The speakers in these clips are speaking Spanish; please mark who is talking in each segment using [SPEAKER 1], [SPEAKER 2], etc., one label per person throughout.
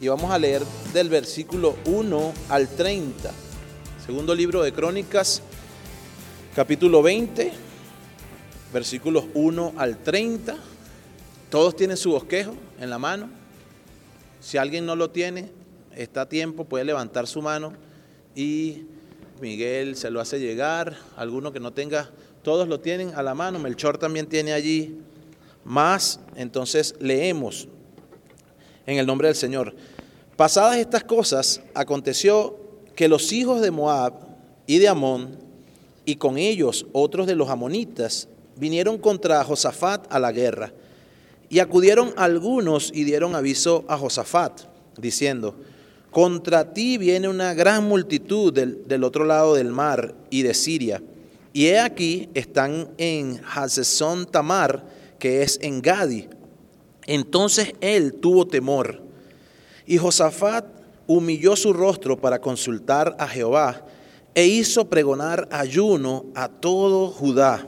[SPEAKER 1] y vamos a leer del versículo 1 al 30. Segundo libro de Crónicas, capítulo 20, versículos 1 al 30. Todos tienen su bosquejo en la mano. Si alguien no lo tiene, está a tiempo, puede levantar su mano y Miguel se lo hace llegar. Alguno que no tenga, todos lo tienen a la mano. Melchor también tiene allí más. Entonces leemos en el nombre del Señor. Pasadas estas cosas, aconteció que los hijos de Moab y de Amón, y con ellos otros de los amonitas, vinieron contra Josafat a la guerra. Y acudieron algunos y dieron aviso a Josafat, diciendo, contra ti viene una gran multitud del, del otro lado del mar y de Siria. Y he aquí están en Hazezón Tamar, que es en Gadi. Entonces él tuvo temor. Y Josafat humilló su rostro para consultar a Jehová e hizo pregonar ayuno a todo Judá.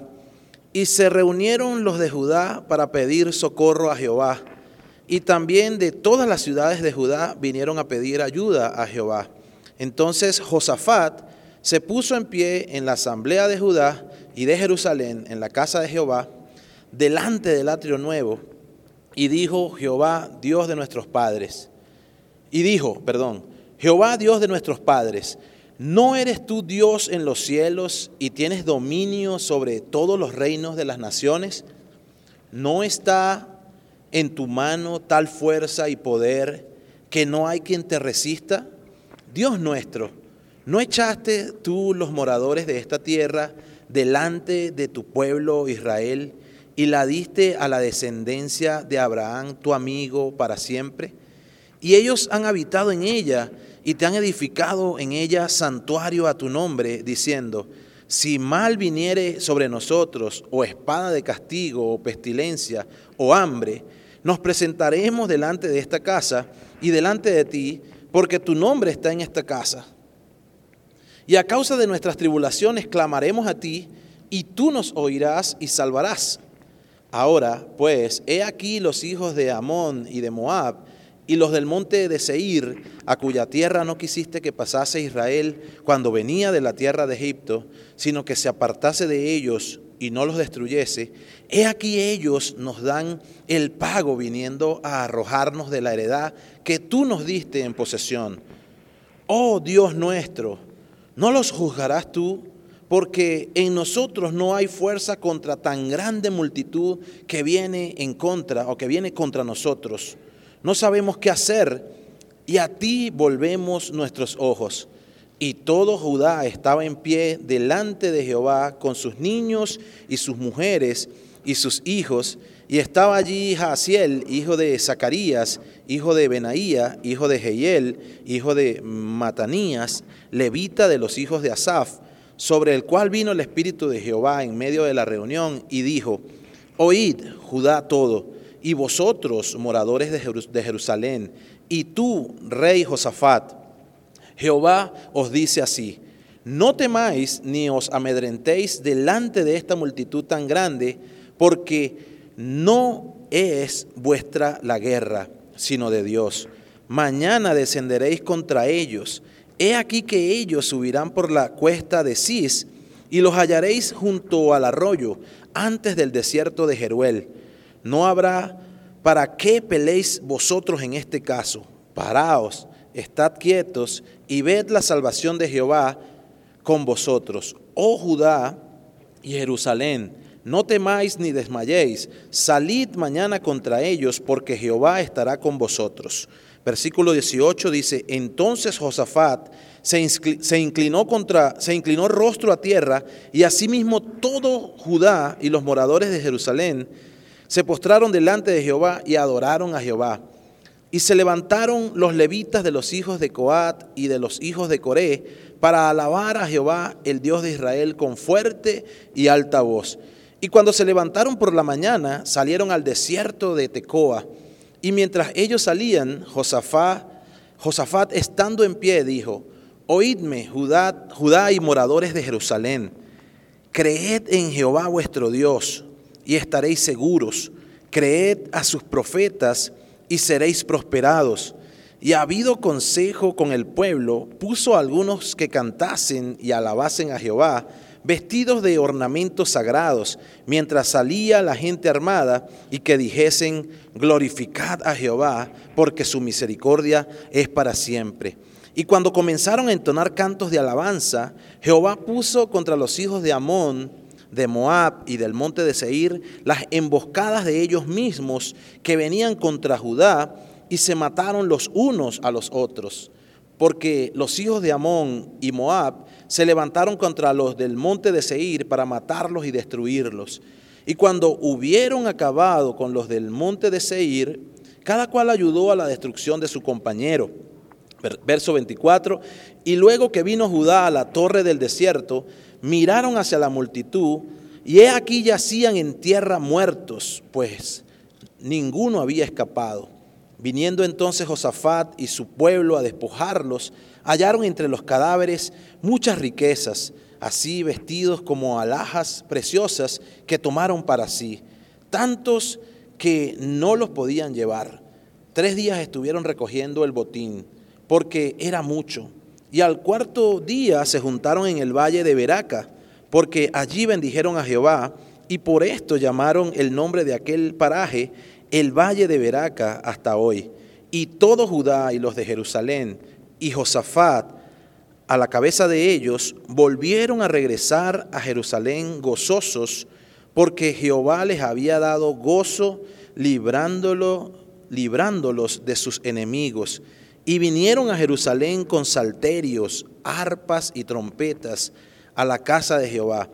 [SPEAKER 1] Y se reunieron los de Judá para pedir socorro a Jehová. Y también de todas las ciudades de Judá vinieron a pedir ayuda a Jehová. Entonces Josafat se puso en pie en la asamblea de Judá y de Jerusalén, en la casa de Jehová, delante del atrio nuevo, y dijo, Jehová, Dios de nuestros padres, y dijo, perdón, Jehová Dios de nuestros padres, ¿no eres tú Dios en los cielos y tienes dominio sobre todos los reinos de las naciones? ¿No está en tu mano tal fuerza y poder que no hay quien te resista? Dios nuestro, ¿no echaste tú los moradores de esta tierra delante de tu pueblo Israel y la diste a la descendencia de Abraham, tu amigo, para siempre? Y ellos han habitado en ella y te han edificado en ella santuario a tu nombre, diciendo, si mal viniere sobre nosotros, o espada de castigo, o pestilencia, o hambre, nos presentaremos delante de esta casa y delante de ti, porque tu nombre está en esta casa. Y a causa de nuestras tribulaciones clamaremos a ti, y tú nos oirás y salvarás. Ahora, pues, he aquí los hijos de Amón y de Moab, y los del monte de Seir, a cuya tierra no quisiste que pasase Israel cuando venía de la tierra de Egipto, sino que se apartase de ellos y no los destruyese, he aquí ellos nos dan el pago viniendo a arrojarnos de la heredad que tú nos diste en posesión. Oh Dios nuestro, ¿no los juzgarás tú? Porque en nosotros no hay fuerza contra tan grande multitud que viene en contra o que viene contra nosotros. No sabemos qué hacer y a ti volvemos nuestros ojos. Y todo Judá estaba en pie delante de Jehová con sus niños y sus mujeres y sus hijos. Y estaba allí Jaasiel, hijo de Zacarías, hijo de Benaía, hijo de Jehiel, hijo de Matanías, levita de los hijos de Asaf, sobre el cual vino el Espíritu de Jehová en medio de la reunión y dijo, Oíd, Judá todo, y vosotros, moradores de Jerus- de Jerusalén, y tú, rey Josafat, Jehová os dice así, no temáis ni os amedrentéis delante de esta multitud tan grande, porque no es vuestra la guerra, sino de Dios. Mañana descenderéis contra ellos. He aquí que ellos subirán por la cuesta de Cis y los hallaréis junto al arroyo, antes del desierto de Jeruel. No habrá para qué peleéis vosotros en este caso. Paraos, estad quietos y ved la salvación de Jehová con vosotros. Oh Judá y Jerusalén, no temáis ni desmayéis, salid mañana contra ellos, porque Jehová estará con vosotros. Versículo 18 dice, entonces Josafat se, inclinó contra, se inclinó rostro a tierra, y asimismo todo Judá y los moradores de Jerusalén se postraron delante de Jehová y adoraron a Jehová. Y se levantaron los levitas de los hijos de Coat y de los hijos de Coré para alabar a Jehová, el Dios de Israel, con fuerte y alta voz. Y cuando se levantaron por la mañana, salieron al desierto de Tecoa. Y mientras ellos salían, Josafat, Josafat estando en pie, dijo, Oídme, Judá, Judá y moradores de Jerusalén, creed en Jehová vuestro Dios y estaréis seguros. Creed a sus profetas y seréis prosperados. Y ha habido consejo con el pueblo, puso algunos que cantasen y alabasen a Jehová, vestidos de ornamentos sagrados, mientras salía la gente armada, y que dijesen, glorificad a Jehová, porque su misericordia es para siempre. Y cuando comenzaron a entonar cantos de alabanza, Jehová puso contra los hijos de Amón, de Moab y del monte de Seir, las emboscadas de ellos mismos que venían contra Judá y se mataron los unos a los otros. Porque los hijos de Amón y Moab se levantaron contra los del monte de Seir para matarlos y destruirlos. Y cuando hubieron acabado con los del monte de Seir, cada cual ayudó a la destrucción de su compañero. Verso 24, y luego que vino Judá a la torre del desierto, miraron hacia la multitud y he aquí yacían en tierra muertos, pues ninguno había escapado. Viniendo entonces Josafat y su pueblo a despojarlos, hallaron entre los cadáveres muchas riquezas, así vestidos como alhajas preciosas que tomaron para sí, tantos que no los podían llevar. Tres días estuvieron recogiendo el botín, porque era mucho. Y al cuarto día se juntaron en el valle de Beraca, porque allí bendijeron a Jehová, y por esto llamaron el nombre de aquel paraje el valle de Beraca hasta hoy. Y todo Judá y los de Jerusalén y Josafat, a la cabeza de ellos, volvieron a regresar a Jerusalén gozosos, porque Jehová les había dado gozo librándolo, librándolos de sus enemigos y vinieron a Jerusalén con salterios, arpas y trompetas a la casa de Jehová.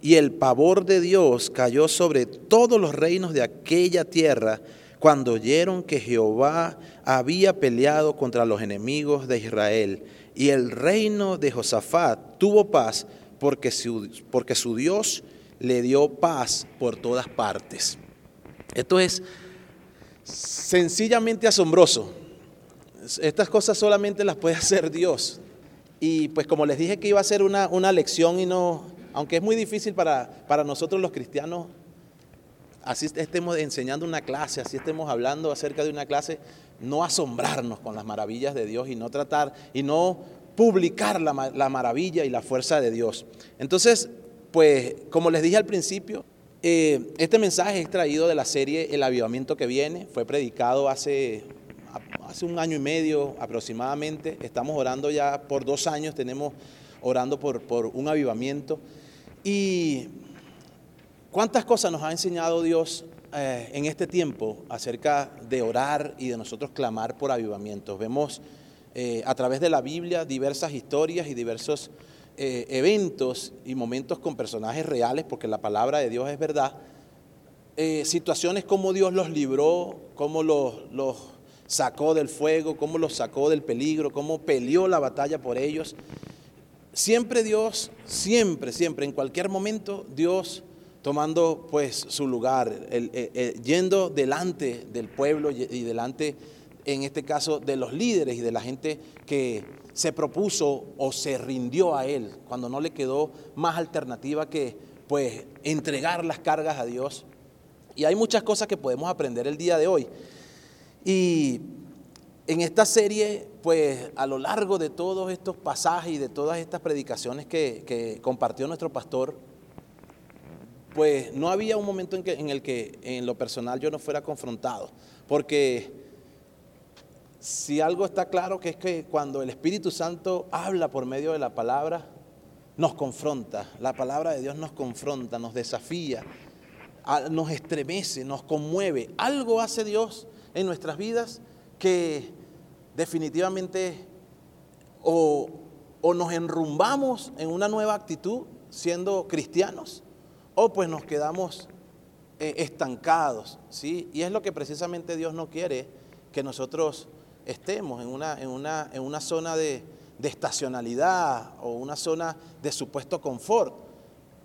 [SPEAKER 1] Y el pavor de Dios cayó sobre todos los reinos de aquella tierra cuando oyeron que Jehová había peleado contra los enemigos de Israel. Y el reino de Josafat tuvo paz porque su, porque su Dios le dio paz por todas partes. Esto es sencillamente asombroso estas cosas solamente las puede hacer Dios. Y pues como les dije que iba a ser una, lección y no, aunque es muy difícil para, para nosotros los cristianos, así estemos enseñando una clase, así estemos hablando acerca de una clase, no asombrarnos con las maravillas de Dios y no tratar y no publicar la, la maravilla y la fuerza de Dios. Entonces, pues como les dije al principio, eh, este mensaje es traído de la serie El Avivamiento que viene, fue predicado hace hace un año y medio aproximadamente, estamos orando ya por dos años, tenemos orando por, por un avivamiento. Y cuántas cosas nos ha enseñado Dios eh, en este tiempo acerca de orar y de nosotros clamar por avivamientos. Vemos eh, a través de la Biblia diversas historias y diversos eh, eventos y momentos con personajes reales, porque la palabra de Dios es verdad. situaciones como Dios los libró, como los, los sacó del fuego, cómo los sacó del peligro, cómo peleó la batalla por ellos. Siempre Dios, siempre, siempre, en cualquier momento, Dios tomando pues su lugar, yendo delante del pueblo y delante, en este caso, de los líderes y de la gente que se propuso o se rindió a Él, cuando no le quedó más alternativa que pues entregar las cargas a Dios. Y hay muchas cosas que podemos aprender el día de hoy. Y en esta serie, pues a lo largo de todos estos pasajes y de todas estas predicaciones que, compartió nuestro pastor, pues no había un momento en, el que en lo personal yo no fuera confrontado, porque si algo está claro que es que cuando el Espíritu Santo habla por medio de la palabra, nos confronta, la palabra de Dios nos confronta, nos desafía, nos estremece, nos conmueve. Algo hace Dios en nuestras vidas que definitivamente o, nos enrumbamos en una nueva actitud siendo cristianos o pues nos quedamos eh, estancados, ¿sí? Y es lo que precisamente Dios no quiere que nosotros estemos en una, en una, en una zona de, estacionalidad o una zona de supuesto confort.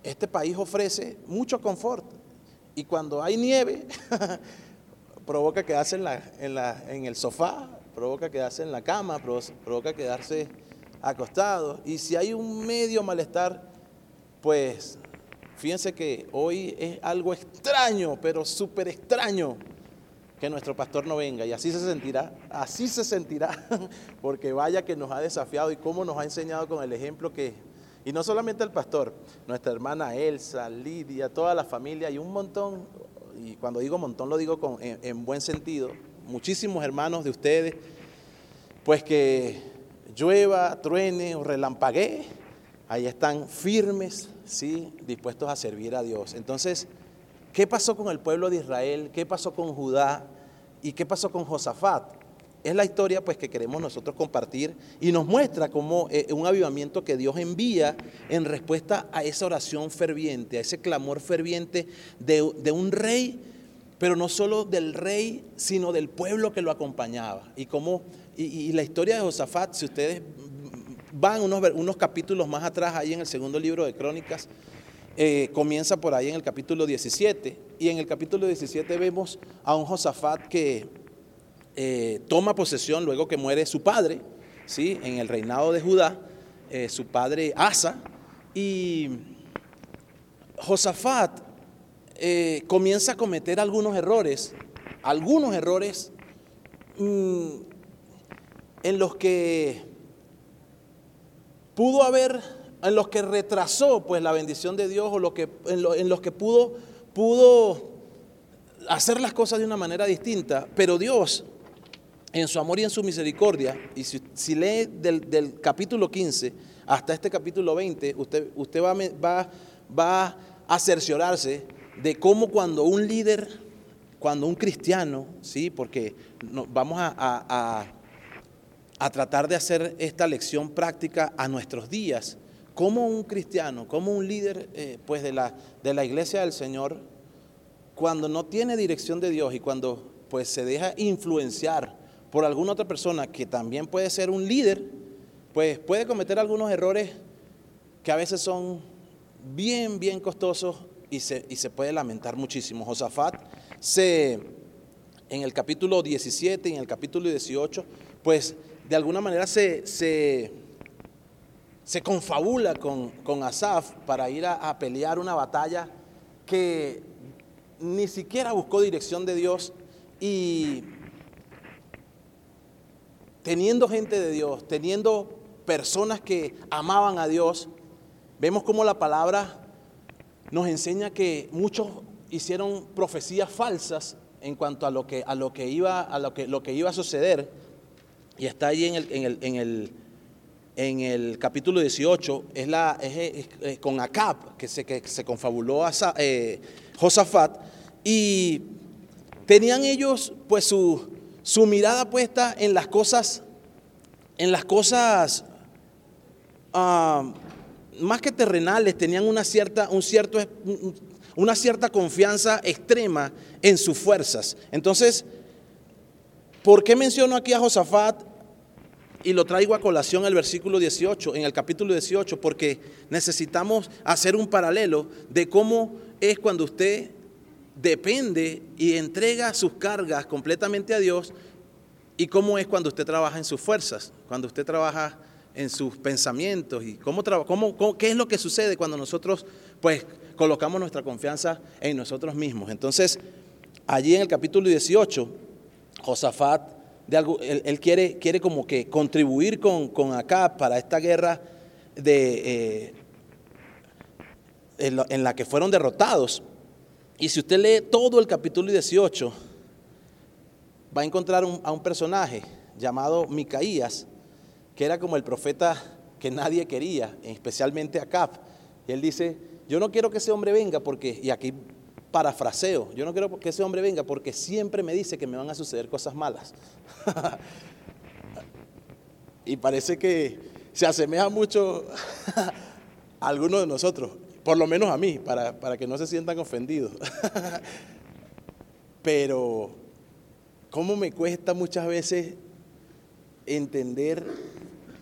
[SPEAKER 1] Este país ofrece mucho confort y cuando hay nieve provoca quedarse en, la, en, la, en el sofá, provoca quedarse en la cama, provoca quedarse acostado. Y si hay un medio malestar, pues fíjense que hoy es algo extraño, pero súper extraño que nuestro pastor no venga. Y así se sentirá, así se sentirá, porque vaya que nos ha desafiado y cómo nos ha enseñado con el ejemplo que, y no solamente el pastor, nuestra hermana Elsa, Lidia, toda la familia y un montón, y cuando digo montón lo digo con, en, buen sentido, muchísimos hermanos de ustedes, pues que llueva, truene o relampaguee, ahí están firmes, ¿sí? dispuestos a servir a Dios. Entonces, ¿qué pasó con el pueblo de Israel? ¿Qué pasó con Judá? ¿Y qué pasó con Josafat? Es la historia pues que queremos nosotros compartir y nos muestra como eh, un avivamiento que Dios envía en respuesta a esa oración ferviente, a ese clamor ferviente de, un rey, pero no solo del rey, sino del pueblo que lo acompañaba. Y como y, la historia de Josafat, si ustedes van unos, unos capítulos más atrás, ahí en el segundo libro de Crónicas, eh, comienza por ahí en el capítulo 17. Y en el capítulo 17 vemos a un Josafat que eh, toma posesión luego que muere su padre, ¿sí? en el reinado de Judá, eh, su padre Asa. Y Josafat comienza a cometer algunos errores, algunos errores mm, en los que pudo haber, en los que retrasó pues la bendición de Dios o lo que, en, los que pudo, pudo hacer las cosas de una manera distinta, pero Dios en su amor y en su misericordia, y si, lee del, capítulo 15 hasta este capítulo 20, usted, usted va, va, va a cerciorarse de cómo cuando un líder, cuando un cristiano, ¿sí? porque vamos a a tratar de hacer esta lección práctica a nuestros días. Como un cristiano, como un líder eh, pues de, la, de la iglesia del Señor, cuando no tiene dirección de Dios y cuando pues se deja influenciar por alguna otra persona que también puede ser un líder, pues puede cometer algunos errores que a veces son bien, bien costosos y se, y se puede lamentar muchísimo. Josafat se, en el capítulo 17 y en el capítulo 18, pues de alguna manera se, se, confabula con, con, Asaf para ir a, pelear una batalla que ni siquiera buscó dirección de Dios y teniendo gente de Dios, teniendo personas que amaban a Dios, vemos como la palabra nos enseña que muchos hicieron profecías falsas en cuanto a lo que, a lo que, iba, a lo que, lo que iba a suceder y está ahí en el, en el, en el, en el capítulo 18, es, la, es, con Acab, que se, que se confabuló a eh, Josafat, y tenían ellos pues su, su mirada puesta en las cosas, en las cosas ah, más que terrenales, tenían una cierta, un cierto, una cierta confianza extrema en sus fuerzas. Entonces, ¿por qué menciono aquí a Josafat y lo traigo a colación el versículo 18, en el capítulo 18, porque necesitamos hacer un paralelo de cómo es cuando usted depende y entrega sus cargas completamente a Dios y cómo es cuando usted trabaja en sus fuerzas, cuando usted trabaja en sus pensamientos y cómo, cómo, qué es lo que sucede cuando nosotros pues colocamos nuestra confianza en nosotros mismos. Entonces, allí en el capítulo 18, Josafat él, quiere, quiere como que contribuir con, con para esta guerra de, eh, en, la, que fueron derrotados. Y si usted lee todo el capítulo 18, va a encontrar a un personaje llamado Micaías, que era como el profeta que nadie quería, especialmente Acab. Y él dice, yo no quiero que ese hombre venga porque, y aquí parafraseo, yo no quiero que ese hombre venga porque siempre me dice que me van a suceder cosas malas. y parece que se asemeja mucho a algunos de nosotros, por lo menos a mí, para, para que no se sientan ofendidos. Pero cómo me cuesta muchas veces entender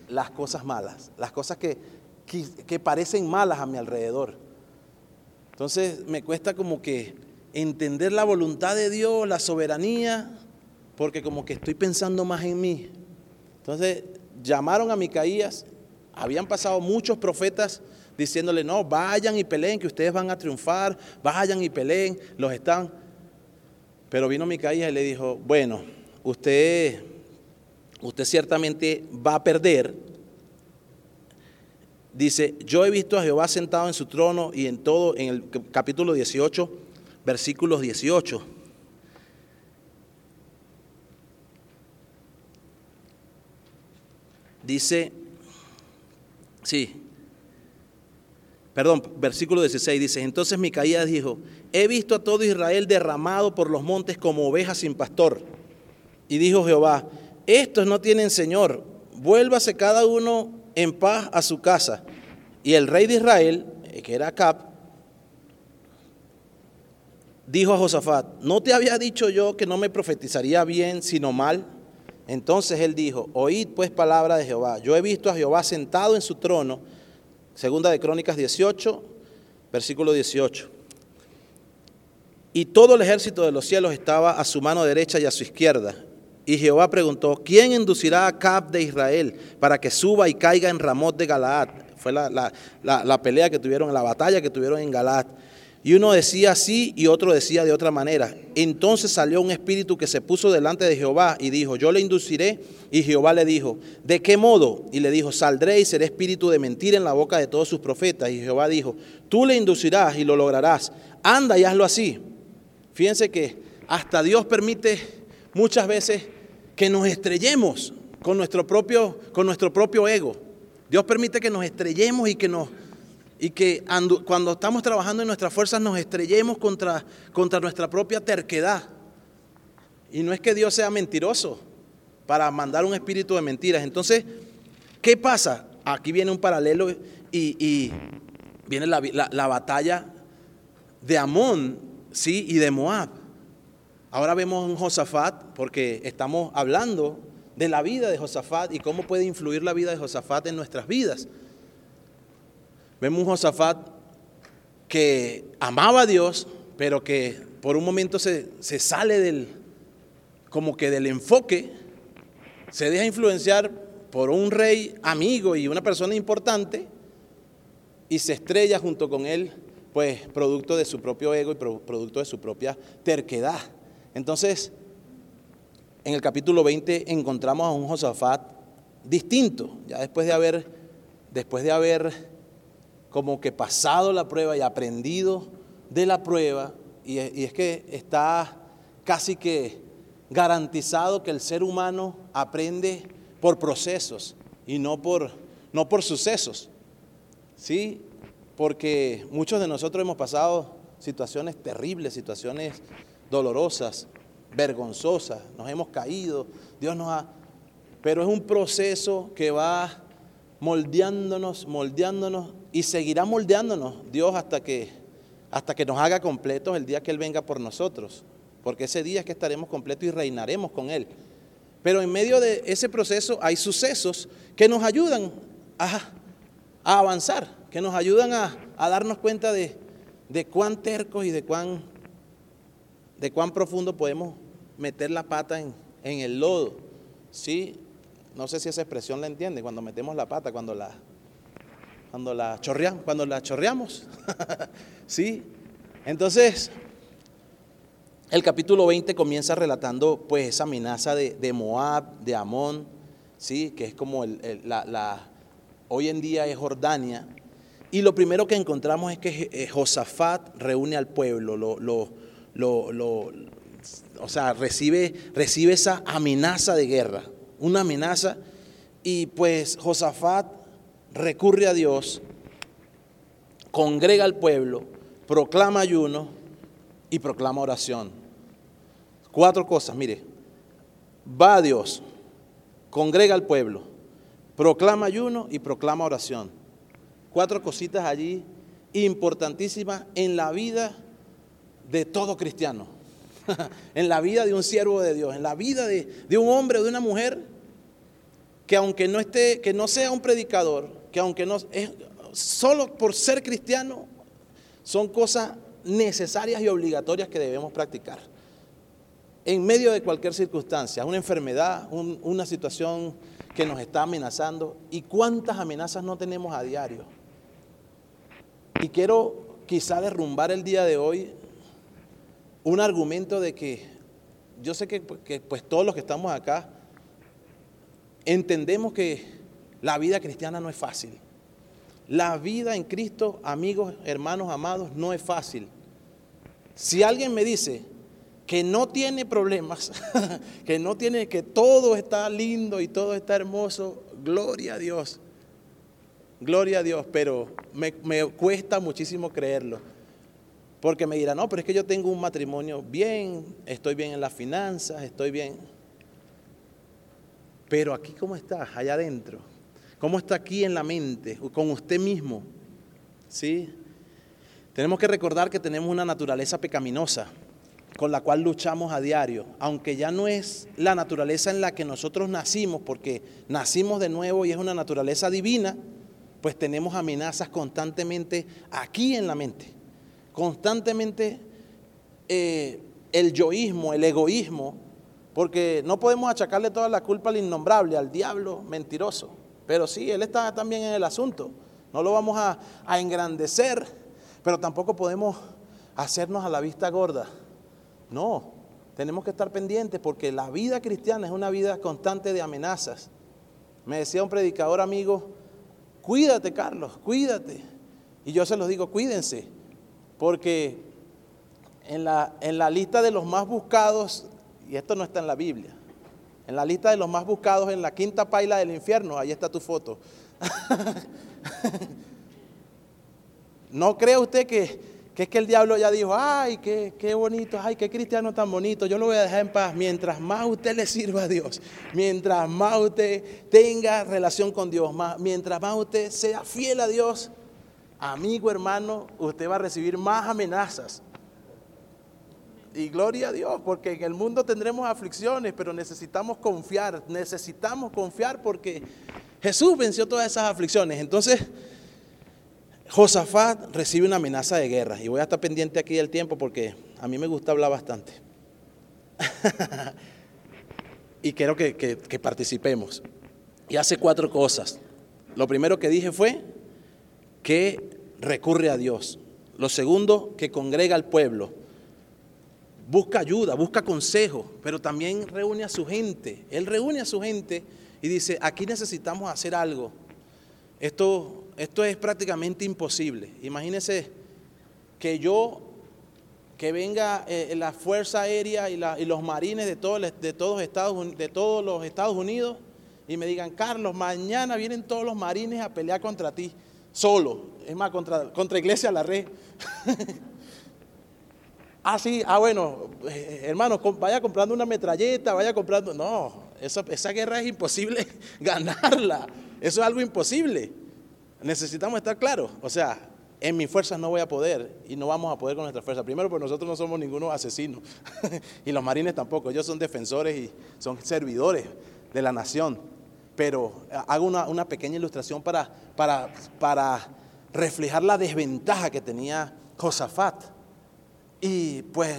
[SPEAKER 1] las cosas malas, las cosas que, que, parecen malas a mi alrededor. Entonces me cuesta como que entender la voluntad de Dios, la soberanía, porque como que estoy pensando más en mí. Entonces llamaron a Micaías, habían pasado muchos profetas diciéndole, no, vayan y peleen, que ustedes van a triunfar, vayan y peleen, los están. Pero vino Micaías y le dijo, bueno, usted, usted ciertamente va a perder. Dice, yo he visto a Jehová sentado en su trono y en todo, en el capítulo 18, versículos 18. Dice, sí, perdón, versículo 16 dice, entonces Micaías dijo, he visto a todo Israel derramado por los montes como ovejas sin pastor. Y dijo Jehová, estos no tienen Señor, vuélvase cada uno en paz a su casa. Y el rey de Israel, eh, que era Acab, dijo a Josafat, ¿no te había dicho yo que no me profetizaría bien, sino mal? Entonces él dijo, oíd pues palabra de Jehová. Yo he visto a Jehová sentado en su trono Segunda de Crónicas 18, versículo 18. Y todo el ejército de los cielos estaba a su mano derecha y a su izquierda. Y Jehová preguntó, ¿quién inducirá a Cap de Israel para que suba y caiga en Ramot de Galaad? Fue la, la pelea que tuvieron, la batalla que tuvieron en Galaad. Y uno decía así y otro decía de otra manera. Entonces salió un espíritu que se puso delante de Jehová y dijo, yo le induciré. Y Jehová le dijo, ¿de qué modo? Y le dijo, saldré y seré espíritu de mentira en la boca de todos sus profetas. Y Jehová dijo, tú le inducirás y lo lograrás. Anda y hazlo así. Fíjense que hasta Dios permite muchas veces que nos estrellemos con nuestro propio, con nuestro propio ego. Dios permite que nos estrellemos y que nos y que cuando estamos trabajando en nuestras fuerzas nos estrellemos contra, contra nuestra propia terquedad. Y no es que Dios sea mentiroso para mandar un espíritu de mentiras. Entonces, ¿qué pasa? Aquí viene un paralelo y, viene la, la, batalla de Amón ¿sí? y de Moab. Ahora vemos un Josafat porque estamos hablando de la vida de Josafat y cómo puede influir la vida de Josafat en nuestras vidas. Vemos un Josafat que amaba a Dios, pero que por un momento se, sale del, como que del enfoque, se deja influenciar por un rey amigo y una persona importante y se estrella junto con él, pues producto de su propio ego y producto de su propia terquedad. Entonces, en el capítulo 20 encontramos a un Josafat distinto, ya después de haber, después de haber como que pasado la prueba y aprendido de la prueba, y, es que está casi que garantizado que el ser humano aprende por procesos y no por, no por sucesos. ¿Sí? Porque muchos de nosotros hemos pasado situaciones terribles, situaciones dolorosas, vergonzosas, nos hemos caído, Dios nos ha... Pero es un proceso que va moldeándonos, moldeándonos y seguirá moldeándonos Dios hasta que, hasta que nos haga completos el día que Él venga por nosotros, porque ese día es que estaremos completos y reinaremos con Él. Pero en medio de ese proceso hay sucesos que nos ayudan a, avanzar, que nos ayudan a, darnos cuenta de, de, cuán tercos y de cuán, de cuán profundo podemos meter la pata en, en el lodo. ¿Sí? No sé si esa expresión la entiende, cuando metemos la pata, cuando la, cuando la chorreamos, cuando la. ¿Sí? Entonces, el capítulo 20 comienza relatando pues esa amenaza de, Moab, de Amón, ¿sí? que es como la, hoy en día es Jordania. Y lo primero que encontramos es que eh, Josafat reúne al pueblo, lo, lo, lo, o sea, recibe, recibe esa amenaza de guerra, una amenaza. Y pues Josafat recurre a Dios, congrega al pueblo, proclama ayuno y proclama oración. Cuatro cosas, mire, va a Dios, congrega al pueblo, proclama ayuno y proclama oración. Cuatro cositas allí importantísimas en la vida de todo cristiano. en la vida de un siervo de Dios, en la vida de, de un hombre o de una mujer que aunque no esté, que no sea un predicador, que aunque no es solo por ser cristiano, son cosas necesarias y obligatorias que debemos practicar. En medio de cualquier circunstancia, una enfermedad, una situación que nos está amenazando. ¿Y cuántas amenazas no tenemos a diario? Y quiero quizá derrumbar el día de hoy un argumento de que yo sé que, pues todos los que estamos acá entendemos que la vida cristiana no es fácil. La vida en Cristo, amigos, hermanos, amados, no es fácil. Si alguien me dice que no tiene problemas, que no tiene, que todo está lindo y todo está hermoso, gloria a Dios. Gloria a Dios, pero me cuesta muchísimo creerlo. Porque me dirá, no, pero es que yo tengo un matrimonio bien, estoy bien en las finanzas, estoy bien. Pero aquí, ¿cómo está? Allá adentro. ¿Cómo está aquí en la mente? Con usted mismo. ¿Sí? Tenemos que recordar que tenemos una naturaleza pecaminosa con la cual luchamos a diario, aunque ya no es la naturaleza en la que nosotros nacimos, porque nacimos de nuevo y es una naturaleza divina, pues tenemos amenazas constantemente aquí en la mente, constantemente eh, el yoísmo, el egoísmo, porque no podemos achacarle toda la culpa al innombrable, al diablo mentiroso. Pero sí, Él está también en el asunto. No lo vamos a, engrandecer, pero tampoco podemos hacernos a la vista gorda. No, tenemos que estar pendientes porque la vida cristiana es una vida constante de amenazas. Me decía un predicador amigo, cuídate Carlos, cuídate. Y yo se los digo, cuídense, porque en la, en la lista de los más buscados y esto no está en la Biblia, en la lista de los más buscados en la quinta paila del infierno, ahí está tu foto. ¿No cree usted que, es que el diablo ya dijo, ay, qué, qué bonito, ay, qué cristiano tan bonito, yo lo voy a dejar en paz mientras más usted le sirva a Dios, mientras más usted tenga relación con Dios, mientras más usted sea fiel a Dios, amigo, hermano, usted va a recibir más amenazas, y gloria a Dios, porque en el mundo tendremos aflicciones, pero necesitamos confiar, necesitamos confiar porque Jesús venció todas esas aflicciones. Entonces, Josafat recibe una amenaza de guerra. Y voy a estar pendiente aquí del tiempo porque a mí me gusta hablar bastante. y quiero que, que participemos. Y hace cuatro cosas. Lo primero que dije fue que recurre a Dios. Lo segundo, que congrega al pueblo busca ayuda, busca consejo, pero también reúne a su gente. Él reúne a su gente y dice, aquí necesitamos hacer algo. Esto, esto es prácticamente imposible. Imagínense que yo, que venga eh, la Fuerza Aérea y, los marines de, todos de todos los Estados Unidos y me digan, Carlos, mañana vienen todos los marines a pelear contra ti, solo. Es más, contra, contra Iglesia La Red. Ah, sí, ah, bueno, eh, hermano, vaya comprando una metralleta, vaya comprando. No, esa, esa guerra es imposible ganarla. Eso es algo imposible. Necesitamos estar claros. O sea, en mis fuerzas no voy a poder y no vamos a poder con nuestra fuerza. Primero, porque nosotros no somos ninguno asesinos y los marines tampoco. Ellos son defensores y son servidores de la nación. Pero eh, hago una, una pequeña ilustración para, para, para reflejar la desventaja que tenía Josafat. Y pues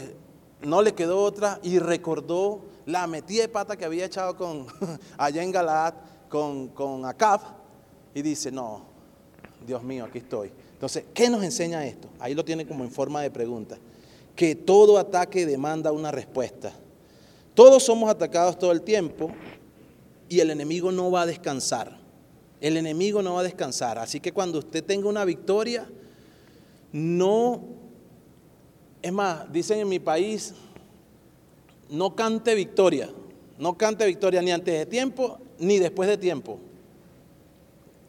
[SPEAKER 1] no le quedó otra y recordó la metida de pata que había echado allá en Galaad con, con Acab y dice, no, Dios mío, aquí estoy. Entonces, ¿qué nos enseña esto? Ahí lo tiene como en forma de pregunta. Que todo ataque demanda una respuesta. Todos somos atacados todo el tiempo y el enemigo no va a descansar. El enemigo no va a descansar. Así que cuando usted tenga una victoria, no es más, dicen en mi país, no cante victoria, no cante victoria ni antes de tiempo ni después de tiempo.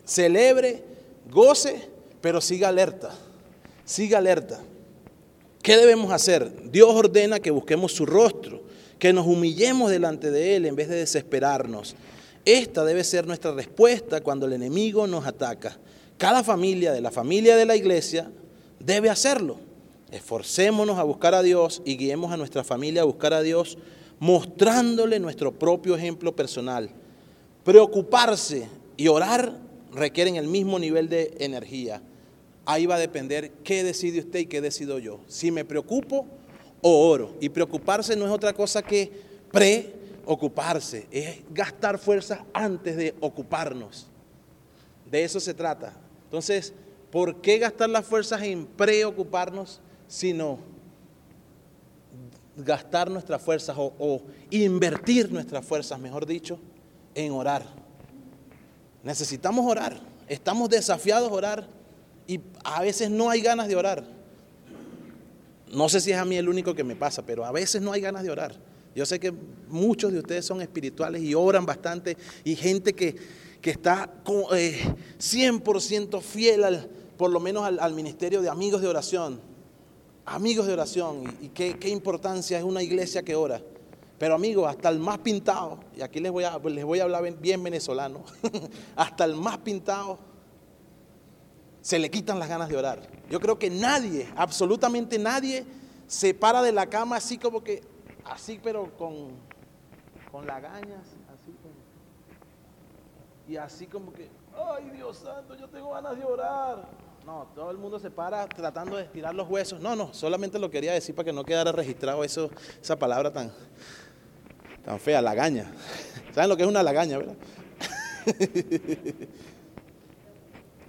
[SPEAKER 1] Celebre, goce, pero siga alerta, siga alerta. ¿Qué debemos hacer? Dios ordena que busquemos su rostro, que nos humillemos delante de Él en vez de desesperarnos. Esta debe ser nuestra respuesta cuando el enemigo nos ataca. Cada familia de la familia de la iglesia debe hacerlo. Esforcémonos a buscar a Dios y guiemos a nuestra familia a buscar a Dios, mostrándole nuestro propio ejemplo personal. Preocuparse y orar requieren el mismo nivel de energía. Ahí va a depender qué decide usted y qué decido yo. Si me preocupo o oro. Y preocuparse no es otra cosa que preocuparse, es gastar fuerzas antes de ocuparnos. De eso se trata. Entonces, ¿por qué gastar las fuerzas en preocuparnos, sino gastar nuestras fuerzas o, invertir nuestras fuerzas, mejor dicho, en orar? Necesitamos orar. Estamos desafiados a orar y a veces no hay ganas de orar. No sé si es a mí el único que me pasa, pero a veces no hay ganas de orar. Yo sé que muchos de ustedes son espirituales y oran bastante y gente que, que está 100% eh, fiel al, por lo menos al, ministerio de amigos de oración. Amigos de oración. Y, qué, importancia es una iglesia que ora. Pero amigos, hasta el más pintado, y aquí les voy a, les voy a hablar bien venezolano, hasta el más pintado se le quitan las ganas de orar. Yo creo que nadie, absolutamente nadie, se para de la cama así como que, así pero con, con lagañas, así y así como que, ay Dios santo, yo tengo ganas de orar. No, todo el mundo se para tratando de estirar los huesos. No, no, solamente lo quería decir para que no quedara registrado eso, esa palabra tan, tan fea, lagaña. ¿Saben lo que es una lagaña, verdad?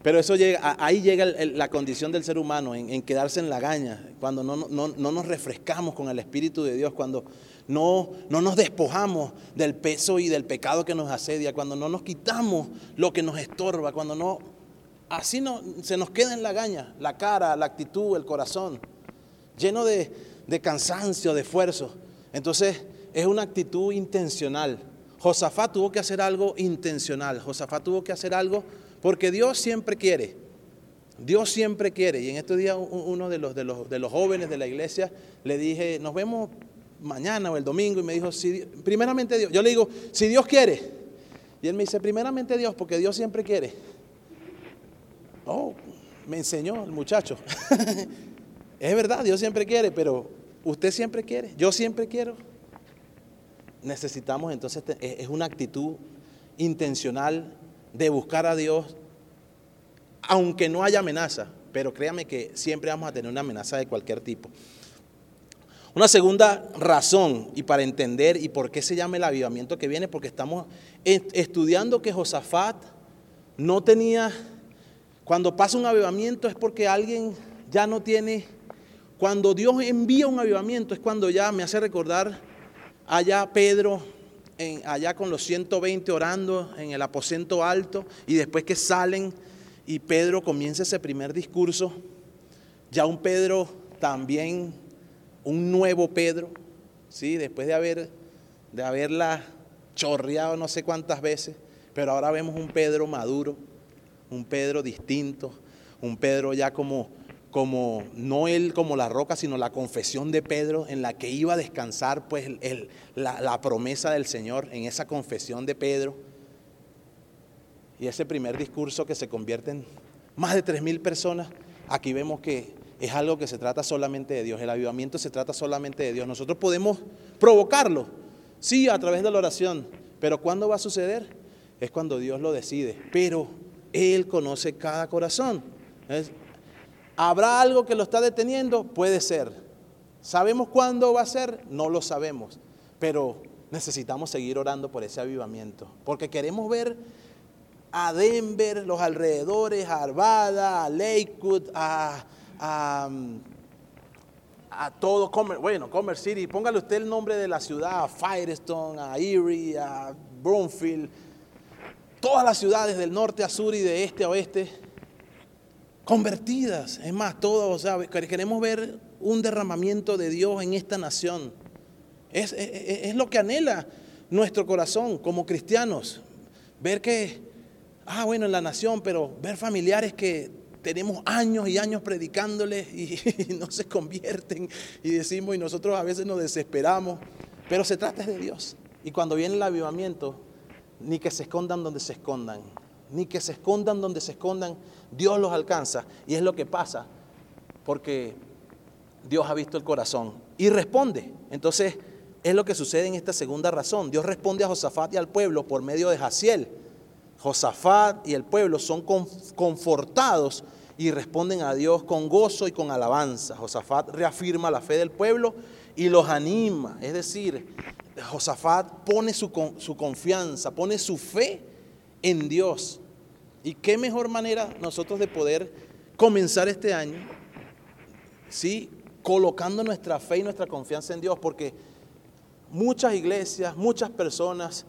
[SPEAKER 1] Pero eso llega, ahí llega la condición del ser humano, en, quedarse en lagaña, cuando no, no, no, nos refrescamos con el Espíritu de Dios, cuando no, no nos despojamos del peso y del pecado que nos asedia, cuando no nos quitamos lo que nos estorba, cuando no, así no, se nos queda en la gaña, la cara, la actitud, el corazón, lleno de, de cansancio, de esfuerzo. Entonces es una actitud intencional. Josafat tuvo que hacer algo intencional, Josafat tuvo que hacer algo porque Dios siempre quiere. Dios siempre quiere. Y en estos días uno de los, de los, de los jóvenes de la iglesia le dije, nos vemos mañana o el domingo y me dijo, si, primeramente Dios, yo le digo, si Dios quiere. Y él me dice, primeramente Dios, porque Dios siempre quiere. Oh, me enseñó el muchacho. es verdad, Dios siempre quiere, pero usted siempre quiere, yo siempre quiero. Necesitamos entonces, es una actitud intencional de buscar a Dios, aunque no haya amenaza, pero créame que siempre vamos a tener una amenaza de cualquier tipo. Una segunda razón y para entender y por qué se llama el avivamiento que viene, porque estamos estudiando que Josafat no tenía, cuando pasa un avivamiento es porque alguien ya no tiene, cuando Dios envía un avivamiento es cuando ya me hace recordar allá Pedro, allá con los 120 orando en el aposento alto y después que salen y Pedro comienza ese primer discurso, ya un Pedro también un nuevo Pedro, ¿sí? después de, haber, de haberla chorreado no sé cuántas veces, pero ahora vemos un Pedro maduro, un Pedro distinto, un Pedro ya como, como no él como la roca, sino la confesión de Pedro en la que iba a descansar pues el, la, promesa del Señor en esa confesión de Pedro. Y ese primer discurso que se convierte en más de tres mil personas, aquí vemos que es algo que se trata solamente de Dios. El avivamiento se trata solamente de Dios. Nosotros podemos provocarlo, sí, a través de la oración, pero ¿cuándo va a suceder? Es cuando Dios lo decide. Pero Él conoce cada corazón. ¿Habrá algo que lo está deteniendo? Puede ser. ¿Sabemos cuándo va a ser? No lo sabemos. Pero necesitamos seguir orando por ese avivamiento. Porque queremos ver a Denver, los alrededores, a Arvada, a Lakewood, a a, todo, bueno, Commerce City, póngale usted el nombre de la ciudad, a Firestone, a Erie, a Broomfield, todas las ciudades del norte a sur y de este a oeste, convertidas. Es más, todos, o sea, queremos ver un derramamiento de Dios en esta nación. Es, es, lo que anhela nuestro corazón como cristianos. Ver que, ah, bueno, en la nación, pero ver familiares que tenemos años y años predicándoles y, no se convierten y decimos y nosotros a veces nos desesperamos, pero se trata de Dios. Y cuando viene el avivamiento, ni que se escondan donde se escondan, ni que se escondan donde se escondan, Dios los alcanza. Y es lo que pasa, porque Dios ha visto el corazón y responde. Entonces, es lo que sucede en esta segunda razón. Dios responde a Josafat y al pueblo por medio de Jaciel. Josafat y el pueblo son confortados y responden a Dios con gozo y con alabanza. Josafat reafirma la fe del pueblo y los anima. Es decir, Josafat pone su, su confianza, pone su fe en Dios. ¿Y qué mejor manera nosotros de poder comenzar este año? Sí, colocando nuestra fe y nuestra confianza en Dios, porque muchas iglesias, muchas personas,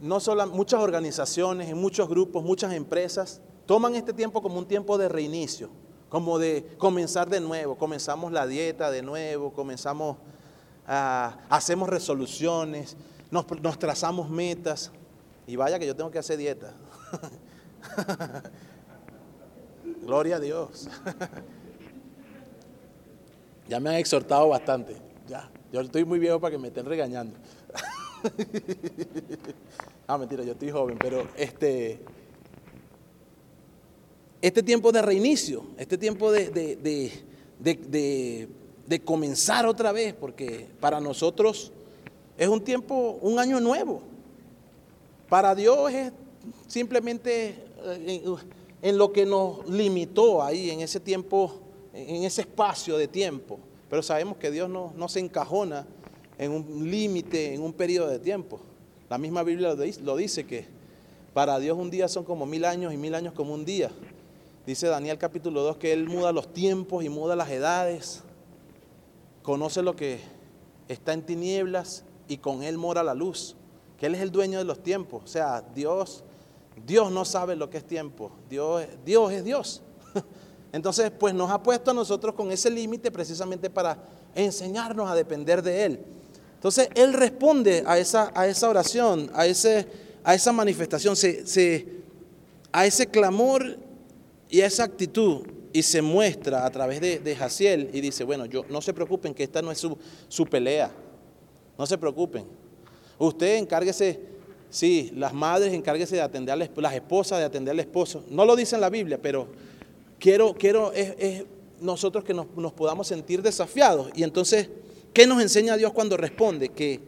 [SPEAKER 1] no solo muchas organizaciones, muchos grupos, muchas empresas toman este tiempo como un tiempo de reinicio, como de comenzar de nuevo. Comenzamos la dieta de nuevo, comenzamos, a, hacemos resoluciones, nos trazamos metas. Y vaya que yo tengo que hacer dieta. Gloria a Dios. ya me han exhortado bastante. Ya, yo estoy muy viejo para que me estén regañando. ah, mentira, yo estoy joven, pero este, este tiempo de reinicio, este tiempo de, de, de, comenzar otra vez, porque para nosotros es un tiempo, un año nuevo. Para Dios es simplemente eh, en, lo que nos limitó ahí, en ese tiempo, en ese espacio de tiempo. Pero sabemos que Dios no, no se encajona en un límite, en un periodo de tiempo. La misma Biblia lo dice, que para Dios un día son como mil años y mil años como un día. Dice Daniel capítulo 2 que Él muda los tiempos y muda las edades. Conoce lo que está en tinieblas y con Él mora la luz. Que Él es el dueño de los tiempos. O sea, Dios, Dios no sabe lo que es tiempo. Dios, Dios es Dios. Entonces, pues nos ha puesto a nosotros con ese límite precisamente para enseñarnos a depender de Él. Entonces, Él responde a esa, a esa oración, a, ese, a esa manifestación, a ese clamor y a esa actitud y se muestra a través de, de Jaciel y dice, bueno, yo, no se preocupen que esta no es su, su pelea, no se preocupen. Usted encárguese, sí, las madres encárguese de atender a las esposas, de atender al esposo. No lo dice en la Biblia, pero quiero, quiero es, nosotros que nos, nos, podamos sentir desafiados. Y entonces, ¿qué nos enseña Dios cuando responde? Que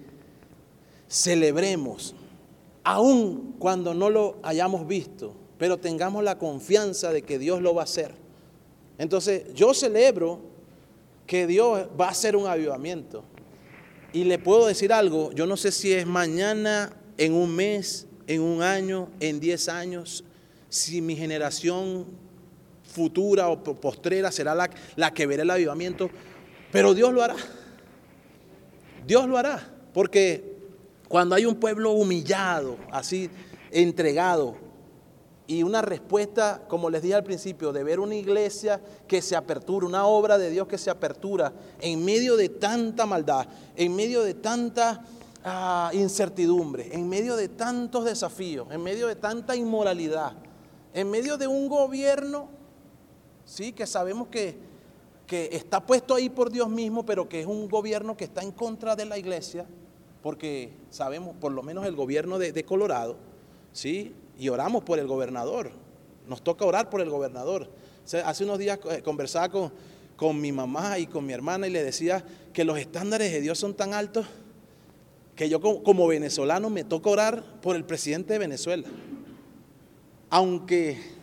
[SPEAKER 1] celebremos, aun cuando no lo hayamos visto, pero tengamos la confianza de que Dios lo va a hacer. Entonces, yo celebro que Dios va a hacer un avivamiento. Y le puedo decir algo, yo no sé si es mañana, en un mes, en un año, en diez años, si mi generación futura o postrera será la, que verá el avivamiento, pero Dios lo hará. Dios lo hará, porque cuando hay un pueblo humillado, así entregado, y una respuesta, como les dije al principio, de ver una iglesia que se apertura, una obra de Dios que se apertura en medio de tanta maldad, en medio de tanta ah, incertidumbre, en medio de tantos desafíos, en medio de tanta inmoralidad, en medio de un gobierno ¿sí? que sabemos que, que está puesto ahí por Dios mismo, pero que es un gobierno que está en contra de la iglesia, porque sabemos, por lo menos el gobierno de, Colorado, ¿sí? Y oramos por el gobernador, nos toca orar por el gobernador. hace unos días eh, conversaba con, con mi mamá y con mi hermana y le decía que los estándares de Dios son tan altos que yo como venezolano me toca orar por el presidente de Venezuela. Aunque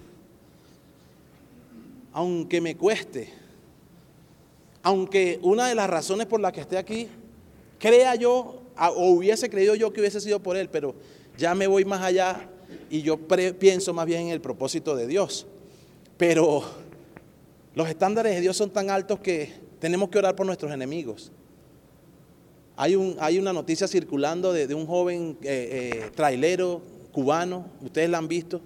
[SPEAKER 1] aunque me cueste, aunque una de las razones por las que esté aquí, crea yo, o hubiese creído yo que hubiese sido por él, pero ya me voy más allá y yo pienso más bien en el propósito de Dios. Pero los estándares de Dios son tan altos que tenemos que orar por nuestros enemigos. Hay, un, hay una noticia circulando de, un joven eh, eh, trailero cubano, ustedes la han visto,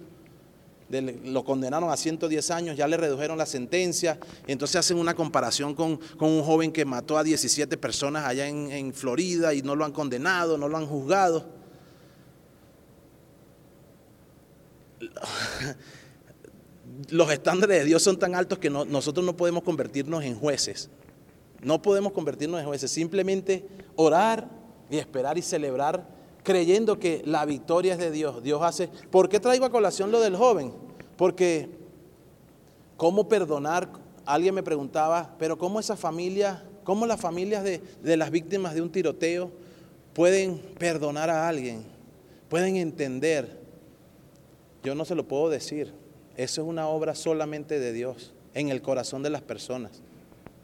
[SPEAKER 1] lo condenaron a 110 años, ya le redujeron la sentencia, entonces hacen una comparación con, un joven que mató a 17 personas allá en, Florida y no lo han condenado, no lo han juzgado. Los estándares de Dios son tan altos que nosotros no podemos convertirnos en jueces. No podemos convertirnos en jueces, simplemente orar y esperar y celebrar creyendo que la victoria es de Dios. Dios hace... ¿Por qué traigo a colación lo del joven? Porque ¿cómo perdonar alguien me preguntaba, pero ¿cómo esas familias, cómo las familias de, de las víctimas de un tiroteo pueden perdonar a alguien? Pueden entender. Yo no se lo puedo decir. Eso es una obra solamente de Dios en el corazón de las personas.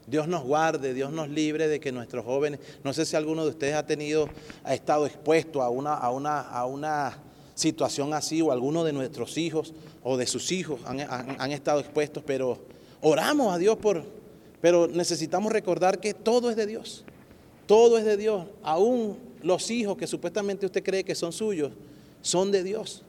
[SPEAKER 1] Dios nos guarde, Dios nos libre de que nuestros jóvenes, no sé si alguno de ustedes ha tenido, ha estado expuesto a una, a una, a una situación así, o alguno de nuestros hijos o de sus hijos han, han estado expuestos, pero oramos a Dios por, pero necesitamos recordar que todo es de Dios, todo es de Dios, aún los hijos que supuestamente usted cree que son suyos, son de Dios.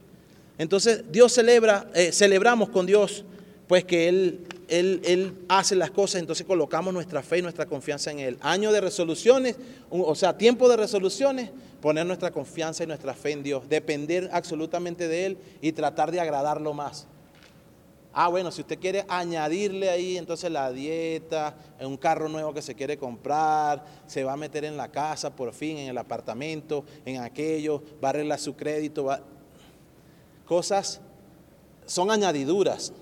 [SPEAKER 1] Entonces Dios celebra, eh, celebramos con Dios, pues que él, él, él, hace las cosas, entonces colocamos nuestra fe y nuestra confianza en Él. Año de resoluciones, o sea, tiempo de resoluciones, poner nuestra confianza y nuestra fe en Dios, depender absolutamente de Él y tratar de agradarlo más. Ah, bueno, si usted quiere añadirle ahí entonces la dieta, un carro nuevo que se quiere comprar, se va a meter en la casa por fin, en el apartamento, en aquello, va a arreglar su crédito, va... cosas son añadiduras.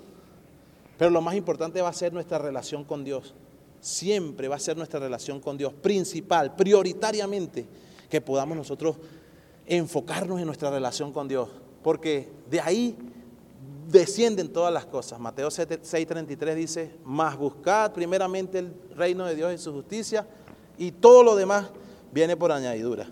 [SPEAKER 1] Pero lo más importante va a ser nuestra relación con Dios. Siempre va a ser nuestra relación con Dios, principal, prioritariamente, que podamos nosotros enfocarnos en nuestra relación con Dios. Porque de ahí descienden todas las cosas. Mateo 6:33 dice, más buscad primeramente el reino de Dios y su justicia, y todo lo demás viene por añadidura.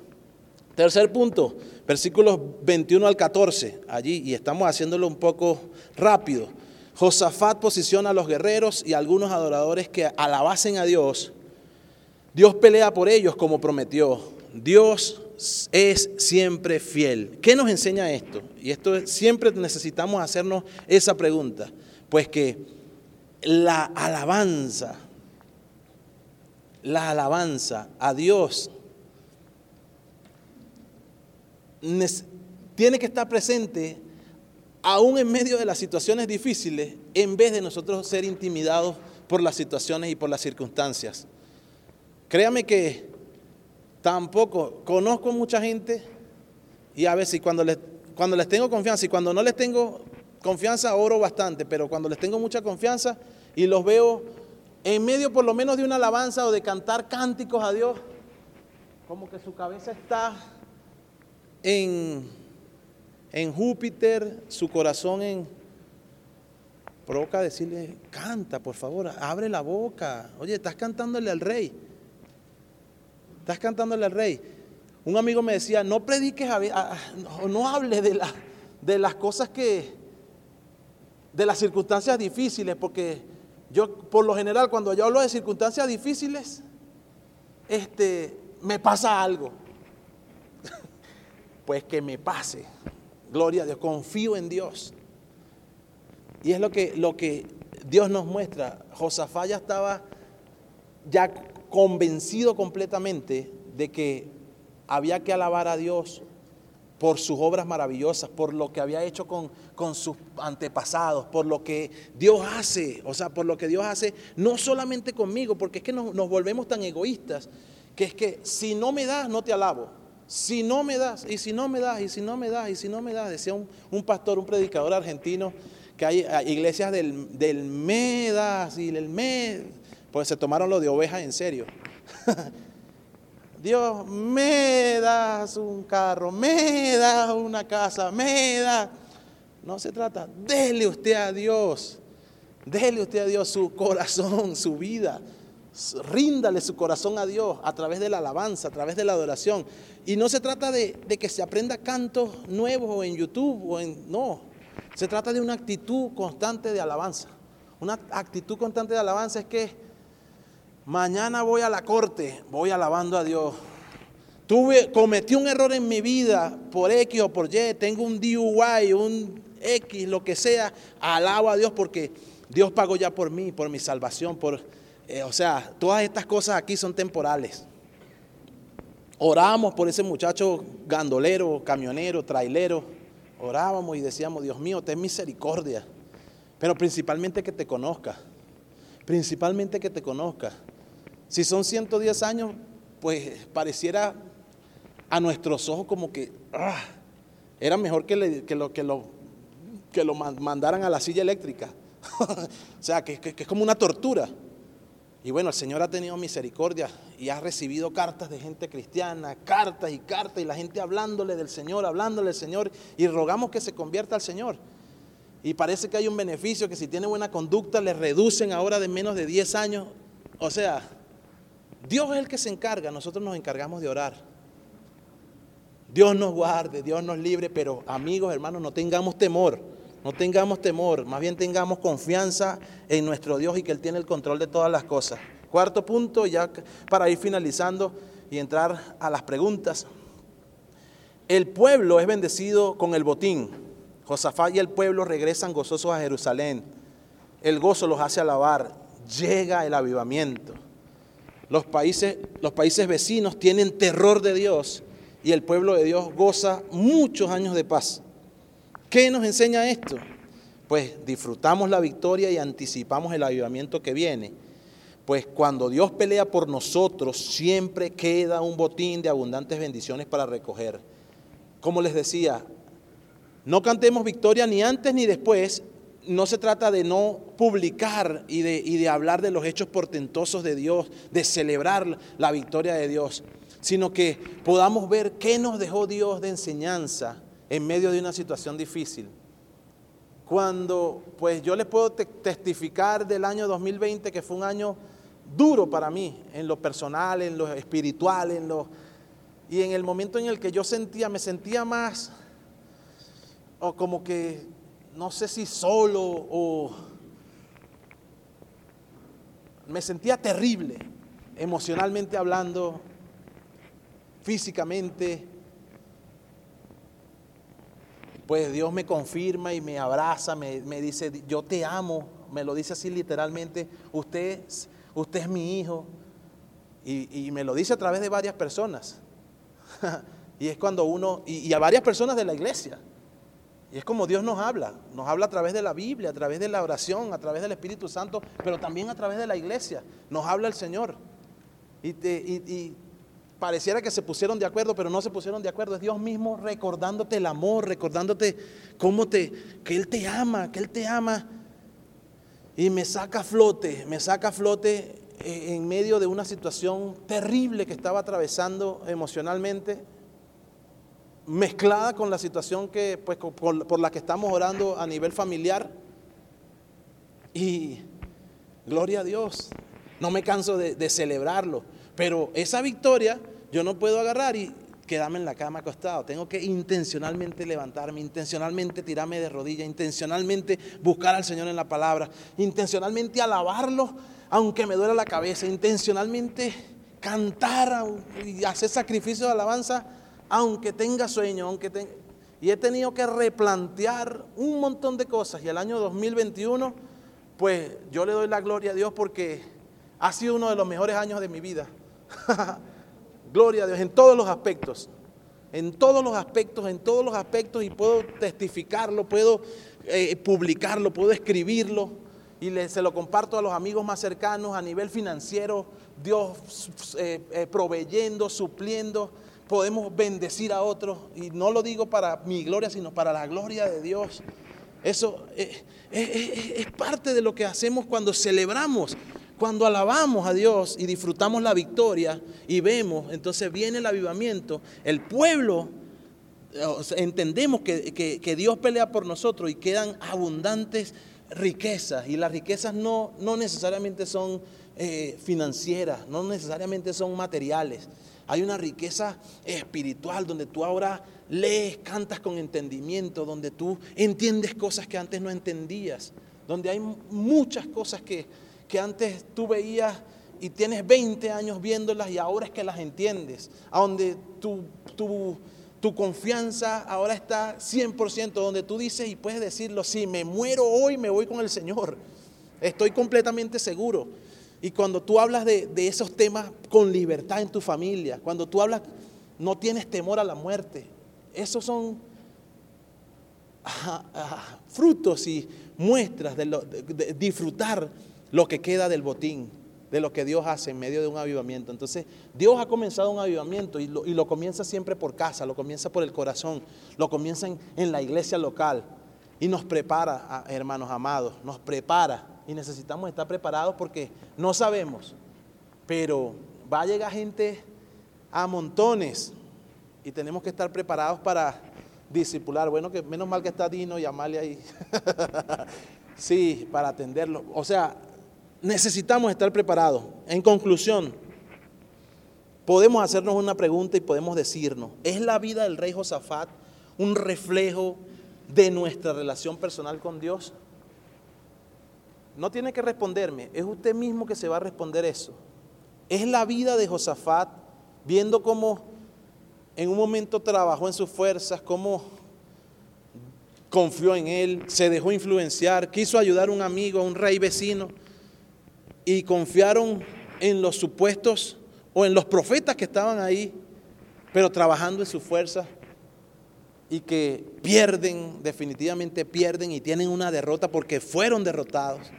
[SPEAKER 1] Tercer punto, versículos 21 al 14, allí, y estamos haciéndolo un poco rápido. Josafat posiciona a los guerreros y a algunos adoradores que alabasen a Dios. Dios pelea por ellos como prometió. Dios es siempre fiel. ¿Qué nos enseña esto? Y esto siempre necesitamos hacernos esa pregunta. Pues que la alabanza, la alabanza a Dios tiene que estar presente aún en medio de las situaciones difíciles, en vez de nosotros ser intimidados por las situaciones y por las circunstancias. Créame que tampoco conozco mucha gente y a veces cuando les, cuando les tengo confianza y cuando no les tengo confianza oro bastante, pero cuando les tengo mucha confianza y los veo en medio por lo menos de una alabanza o de cantar cánticos a Dios, como que su cabeza está en en Júpiter, su corazón en... Provoca decirle, canta, por favor, abre la boca. Oye, estás cantándole al rey. Estás cantándole al rey. Un amigo me decía, no prediques, no hables de, de las cosas que, de las circunstancias difíciles, porque yo, por lo general, cuando yo hablo de circunstancias difíciles, este, me pasa algo. Pues que me pase. Gloria a Dios, confío en Dios. Y es lo que, lo que Dios nos muestra. Josafá ya estaba ya convencido completamente de que había que alabar a Dios por sus obras maravillosas, por lo que había hecho con, con, sus antepasados, por lo que Dios hace, o sea, por lo que Dios hace, no solamente conmigo, porque es que nos, nos volvemos tan egoístas, que es que si no me das, no te alabo. Si no me das, y si no me das, y si no me das, y si no me das, decía un, pastor, un predicador argentino, que hay iglesias del, del me das y del me, pues se tomaron lo de ovejas en serio. Dios, me das un carro, me das una casa, me das. No se trata, déle usted a Dios, déle usted a Dios su corazón, su vida, ríndale su corazón a Dios a través de la alabanza, a través de la adoración. Y no se trata de, que se aprenda cantos nuevos en YouTube o en... No, se trata de una actitud constante de alabanza. Una actitud constante de alabanza es que mañana voy a la corte, voy alabando a Dios. Tuve, cometí un error en mi vida por X o por Y, tengo un DUI, un X, lo que sea, alabo a Dios porque Dios pagó ya por mí, por mi salvación, por eh, o sea, todas estas cosas aquí son temporales. Oramos por ese muchacho gandolero, camionero, trailero. Orábamos y decíamos, Dios mío, ten misericordia. Pero principalmente que te conozca. Principalmente que te conozca. Si son 110 años, pues pareciera a nuestros ojos como que ah, era mejor que, lo, que, lo, que lo mandaran a la silla eléctrica. o sea, que es como una tortura. Y bueno, el Señor ha tenido misericordia y ha recibido cartas de gente cristiana, cartas y cartas, y la gente hablándole del Señor, hablándole del Señor, y rogamos que se convierta al Señor. Y parece que hay un beneficio, que si tiene buena conducta le reducen ahora de menos de 10 años. O sea, Dios es el que se encarga, nosotros nos encargamos de orar. Dios nos guarde, Dios nos libre, pero amigos, hermanos, no tengamos temor. No tengamos temor, más bien tengamos confianza en nuestro Dios y que Él tiene el control de todas las cosas. Cuarto punto, ya para ir finalizando y entrar a las preguntas. El pueblo es bendecido con el botín. Josafat y el pueblo regresan gozosos a Jerusalén. El gozo los hace alabar. Llega el avivamiento. Los países, los países vecinos tienen terror de Dios y el pueblo de Dios goza muchos años de paz. ¿Qué nos enseña esto? Pues disfrutamos la victoria y anticipamos el avivamiento que viene. Pues cuando Dios pelea por nosotros, siempre queda un botín de abundantes bendiciones para recoger. Como les decía, no cantemos victoria ni antes ni después. No se trata de no publicar y de, y de hablar de los hechos portentosos de Dios, de celebrar la victoria de Dios, sino que podamos ver qué nos dejó Dios de enseñanza en medio de una situación difícil. Cuando, pues yo les puedo testificar del año 2020 que fue un año duro para mí, en lo personal, en lo espiritual, en lo... Y en el momento en el que yo sentía, me sentía más, o como que, no sé si solo, o me sentía terrible, emocionalmente hablando, físicamente, pues Dios me confirma y me abraza, me, dice, yo te amo, me lo dice así literalmente, usted, usted es mi hijo. Y, me lo dice a través de varias personas. y es cuando uno, y, a varias personas de la iglesia. Y es como Dios nos habla, nos habla a través de la Biblia, a través de la oración, a través del Espíritu Santo, pero también a través de la iglesia. Nos habla el Señor. Y, te, y, pareciera que se pusieron de acuerdo, pero no se pusieron de acuerdo. Es Dios mismo recordándote el amor, recordándote cómo te, que Él te ama, que Él te ama. Y me saca a flote, me saca a flote eh, en medio de una situación terrible que estaba atravesando emocionalmente, mezclada con la situación que, pues, por, la que estamos orando a nivel familiar. Y gloria a Dios, no me canso de celebrarlo. Pero esa victoria yo no puedo agarrar y quedarme en la cama acostado. Tengo que intencionalmente levantarme, intencionalmente tirarme de rodillas, intencionalmente buscar al Señor en la palabra, intencionalmente alabarlo aunque me duela la cabeza, intencionalmente cantar y hacer sacrificio de alabanza aunque tenga sueño, aunque tenga... Y he tenido que replantear un montón de cosas. Y el año 2021, pues yo le doy la gloria a Dios porque ha sido uno de los mejores años de mi vida. Gloria a Dios, en todos los aspectos. En todos los aspectos, en todos los aspectos, y puedo testificarlo, puedo eh, publicarlo, puedo escribirlo, y se lo comparto a los amigos más cercanos a nivel financiero, Dios eh, eh, proveyendo, supliendo, podemos bendecir a otros, y no lo digo para mi gloria, sino para la gloria de Dios. Eso es parte de lo que hacemos cuando celebramos cuando alabamos a Dios y disfrutamos la victoria y vemos, entonces viene el avivamiento, el pueblo, entendemos que, Dios pelea por nosotros y quedan abundantes riquezas. Y las riquezas no, no necesariamente son eh, financieras, no necesariamente son materiales. Hay una riqueza espiritual donde tú ahora lees, cantas con entendimiento, donde tú entiendes cosas que antes no entendías, donde hay muchas cosas que que antes tú veías y tienes 20 años viéndolas y ahora es que las entiendes, a donde tu, tu confianza ahora está 100%, donde tú dices y puedes decirlo, si me muero hoy me voy con el Señor, estoy completamente seguro. Y cuando tú hablas de, de esos temas con libertad en tu familia, cuando tú hablas, no tienes temor a la muerte, esos son frutos y muestras de disfrutar lo que queda del botín, de lo que Dios hace en medio de un avivamiento. Entonces, Dios ha comenzado un avivamiento y lo, y lo comienza siempre por casa, lo comienza por el corazón, lo comienza en, la iglesia local. y nos prepara, hermanos amados, nos prepara y necesitamos estar preparados porque no sabemos, pero va a llegar gente a montones y tenemos que estar preparados para discipular. Bueno, que menos mal que está Dino y Amalia ahí. sí, para atenderlo. O sea, necesitamos estar preparados. En conclusión, podemos hacernos una pregunta y podemos decirnos, ¿es la vida del rey Josafat un reflejo de nuestra relación personal con Dios? No tiene que responderme, es usted mismo que se va a responder eso. Es la vida de Josafat viendo cómo en un momento trabajó en sus fuerzas, cómo confió en él, se dejó influenciar, quiso ayudar a un amigo, a un rey vecino, y confiaron en los supuestos o en los profetas que estaban ahí, pero trabajando en sus fuerzas y que pierden, definitivamente pierden y tienen una derrota porque fueron derrotados.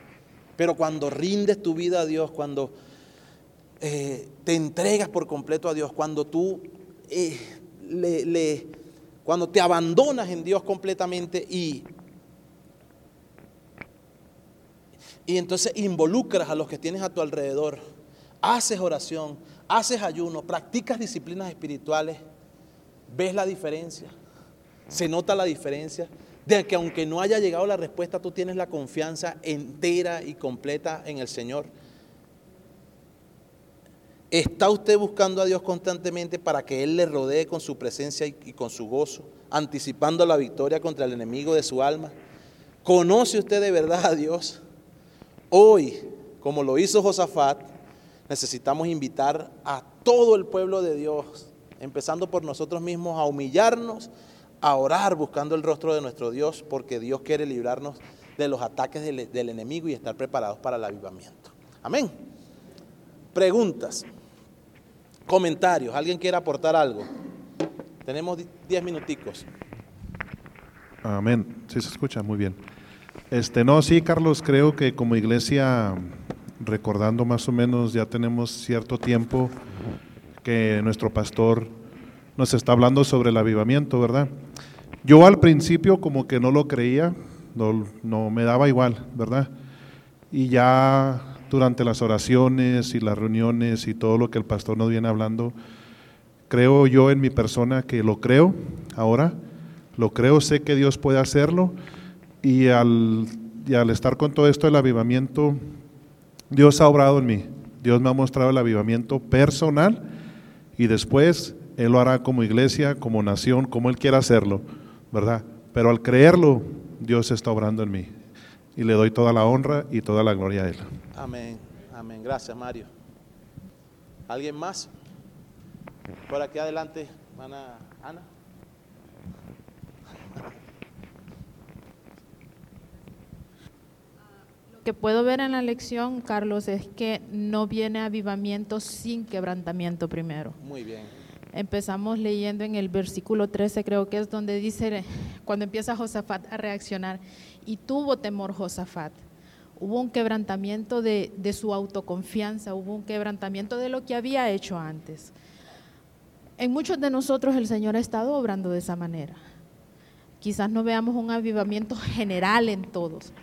[SPEAKER 1] Pero cuando rindes tu vida a Dios, cuando eh, te entregas por completo a Dios, cuando tú eh, le, cuando te abandonas en Dios completamente y, y entonces involucras a los que tienes a tu alrededor, haces oración, haces ayuno, practicas disciplinas espirituales, ves la diferencia, se nota la diferencia de que aunque no haya llegado la respuesta, tú tienes la confianza entera y completa en el Señor. ¿Está usted buscando a Dios constantemente para que Él le rodee con su presencia y, con su gozo, anticipando la victoria contra el enemigo de su alma? ¿Conoce usted de verdad a Dios? Hoy, como lo hizo Josafat, necesitamos invitar a todo el pueblo de Dios, empezando por nosotros mismos, a humillarnos, a orar buscando el rostro de nuestro Dios, porque Dios quiere librarnos de los ataques del, enemigo y estar preparados para el avivamiento. Amén. Preguntas, comentarios, ¿alguien quiere aportar algo? Tenemos 10 minuticos.
[SPEAKER 2] Amén. Sí se escucha muy bien. Este, no, sí, Carlos, creo que como iglesia, recordando más o menos, ya tenemos cierto tiempo que nuestro pastor nos está hablando sobre el avivamiento, ¿verdad? Yo al principio como que no lo creía, no, no me daba igual, ¿verdad? Y ya durante las oraciones y las reuniones y todo lo que el pastor nos viene hablando, creo yo en mi persona que lo creo ahora, lo creo, sé que Dios puede hacerlo y al, al estar con todo esto del avivamiento, Dios ha obrado en mí, Dios me ha mostrado el avivamiento personal y después Él lo hará como iglesia, como nación, como Él quiera hacerlo, ¿verdad? Pero al creerlo, Dios está obrando en mí y le doy toda la honra y toda la gloria a Él.
[SPEAKER 1] Amén, amén. Gracias, Mario. ¿Alguien más? Por aquí adelante, Ana. Ana.
[SPEAKER 3] Que puedo ver en la lección, Carlos, es que no viene avivamiento sin quebrantamiento primero.
[SPEAKER 1] Muy bien.
[SPEAKER 3] Empezamos leyendo en el versículo 13, creo que es donde dice, cuando empieza Josafat a reaccionar, y tuvo temor Josafat. Hubo un quebrantamiento de, su autoconfianza, hubo un quebrantamiento de lo que había hecho antes. En muchos de nosotros el Señor ha estado obrando de esa manera. Quizás no veamos un avivamiento general en todos,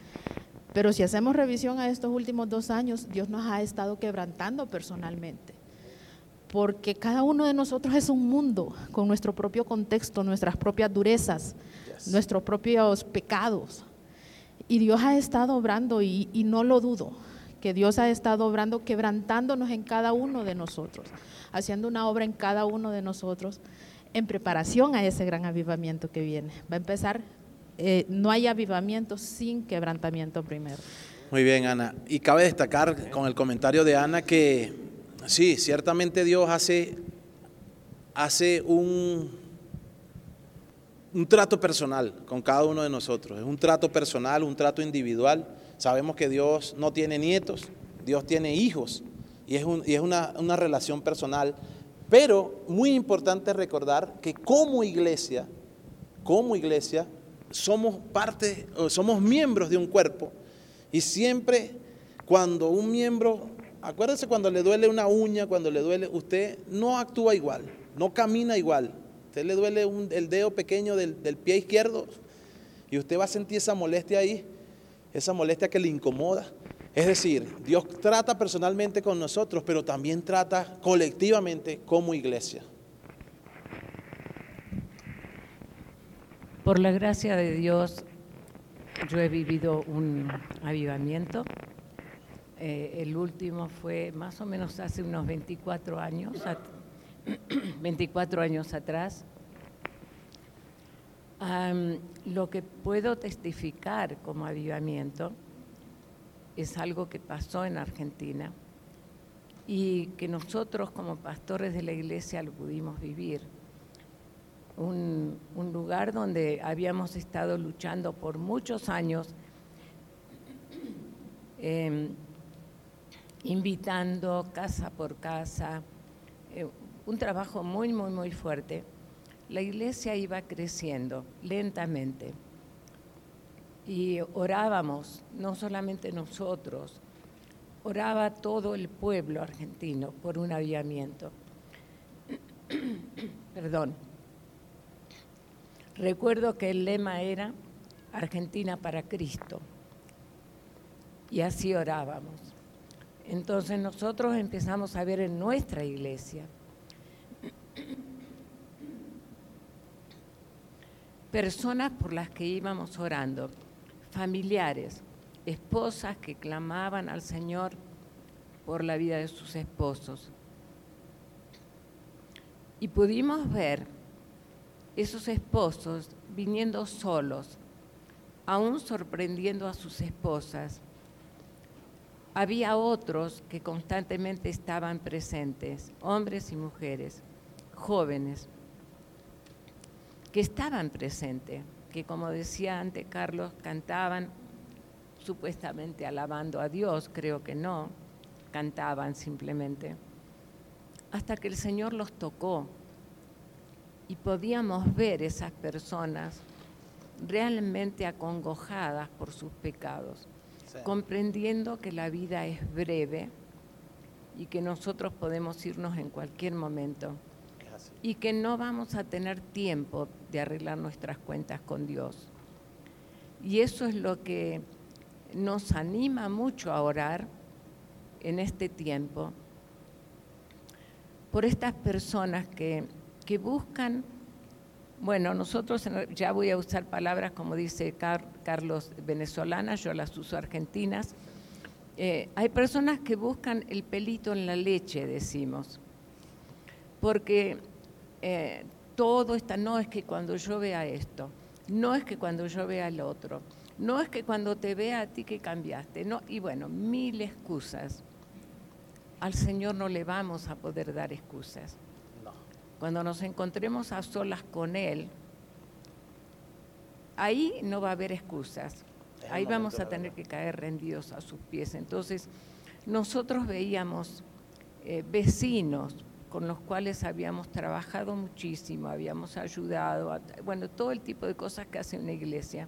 [SPEAKER 3] pero si hacemos revisión a estos últimos dos años, Dios nos ha estado quebrantando personalmente. Porque cada uno de nosotros es un mundo con nuestro propio contexto, nuestras propias durezas, nuestros propios pecados. Y Dios ha estado obrando y, no lo dudo, que Dios ha estado obrando, quebrantándonos en cada uno de nosotros, haciendo una obra en cada uno de nosotros en preparación a ese gran avivamiento que viene. Va a empezar, eh, no hay avivamiento sin quebrantamiento primero.
[SPEAKER 1] Muy bien, Ana. Y cabe destacar con el comentario de Ana que sí, ciertamente Dios hace, hace un, un trato personal con cada uno de nosotros. Es un trato personal, un trato individual. Sabemos que Dios no tiene nietos, Dios tiene hijos y es, y es una, una relación personal. Pero muy importante recordar que como iglesia, como iglesia, somos parte, somos miembros de un cuerpo y siempre cuando un miembro, acuérdense cuando le duele una uña, cuando le duele, usted no actúa igual, no camina igual, usted le duele el dedo pequeño del, pie izquierdo Y usted va a sentir esa molestia ahí, esa molestia que le incomoda. Es decir, Dios trata personalmente con nosotros, pero también trata colectivamente como iglesia.
[SPEAKER 4] Por la gracia de Dios, yo he vivido un avivamiento. Eh, el último fue más o menos hace unos 24 años, 24 años atrás. lo que puedo testificar como avivamiento es algo que pasó en Argentina y que nosotros como pastores de la iglesia lo pudimos vivir un, lugar donde habíamos estado luchando por muchos años, em, invitando casa por casa, eh, un trabajo muy, muy, muy fuerte. La iglesia iba creciendo lentamente y orábamos, no solamente nosotros, oraba todo el pueblo argentino por un avivamiento. Perdón. Recuerdo que el lema era Argentina para Cristo. Y así orábamos. Entonces nosotros empezamos a ver en nuestra iglesia personas por las que íbamos orando, familiares, esposas que clamaban al Señor por la vida de sus esposos. Y pudimos ver esos esposos viniendo solos, aún sorprendiendo a sus esposas. Había otros que constantemente estaban presentes, hombres y mujeres, jóvenes, que estaban presentes, que como decía antes Carlos, cantaban supuestamente alabando a Dios, creo que no, cantaban simplemente, hasta que el Señor los tocó y podíamos ver esas personas realmente acongojadas por sus pecados, comprendiendo que la vida es breve y que nosotros podemos irnos en cualquier momento y que no vamos a tener tiempo de arreglar nuestras cuentas con Dios. Y eso es lo que nos anima mucho a orar en este tiempo por estas personas que que buscan, bueno, nosotros ya voy a usar palabras como dice Carlos venezolanas, yo las uso argentinas. Eh, hay personas que buscan el pelito en la leche, decimos, porque eh, todo está, no es que cuando yo vea esto, no es que cuando yo vea el otro, no es que cuando te vea a ti que cambiaste, no, y bueno, mil excusas. Al Señor no le vamos a poder dar excusas. Cuando nos encontremos a solas con Él, ahí no va a haber excusas. Ahí vamos a tener que caer rendidos a sus pies. Entonces, nosotros veíamos eh, vecinos con los cuales habíamos trabajado muchísimo, habíamos ayudado, bueno, todo el tipo de cosas que hace una iglesia.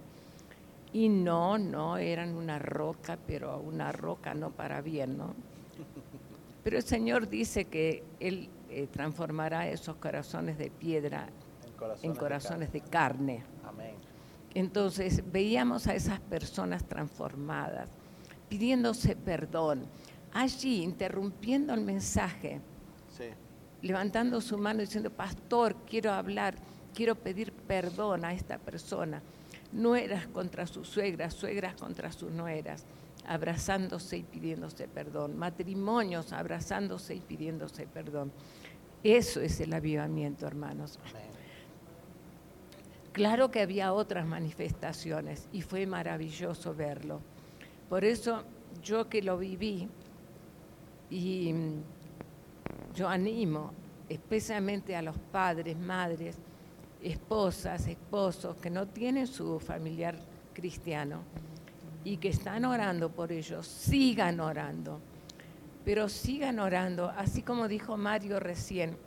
[SPEAKER 4] Y no, no, eran una roca, pero una roca no para bien, ¿no? Pero el Señor dice que Él eh, transformará esos corazones de piedra en corazones, de, carne. Entonces veíamos a esas personas transformadas, pidiéndose perdón, allí interrumpiendo el mensaje, levantando su mano diciendo, pastor, quiero hablar, quiero pedir perdón a esta persona. Nueras contra sus suegras, suegras contra sus nueras abrazándose y pidiéndose perdón, matrimonios abrazándose y pidiéndose perdón. Eso es el avivamiento, hermanos. Claro que había otras manifestaciones y fue maravilloso verlo. Por eso yo que lo viví y yo animo especialmente a los padres, madres, esposas, esposos que no tienen su familiar cristiano y que están orando por ellos, sigan orando pero sigan orando, así como dijo Mario recién,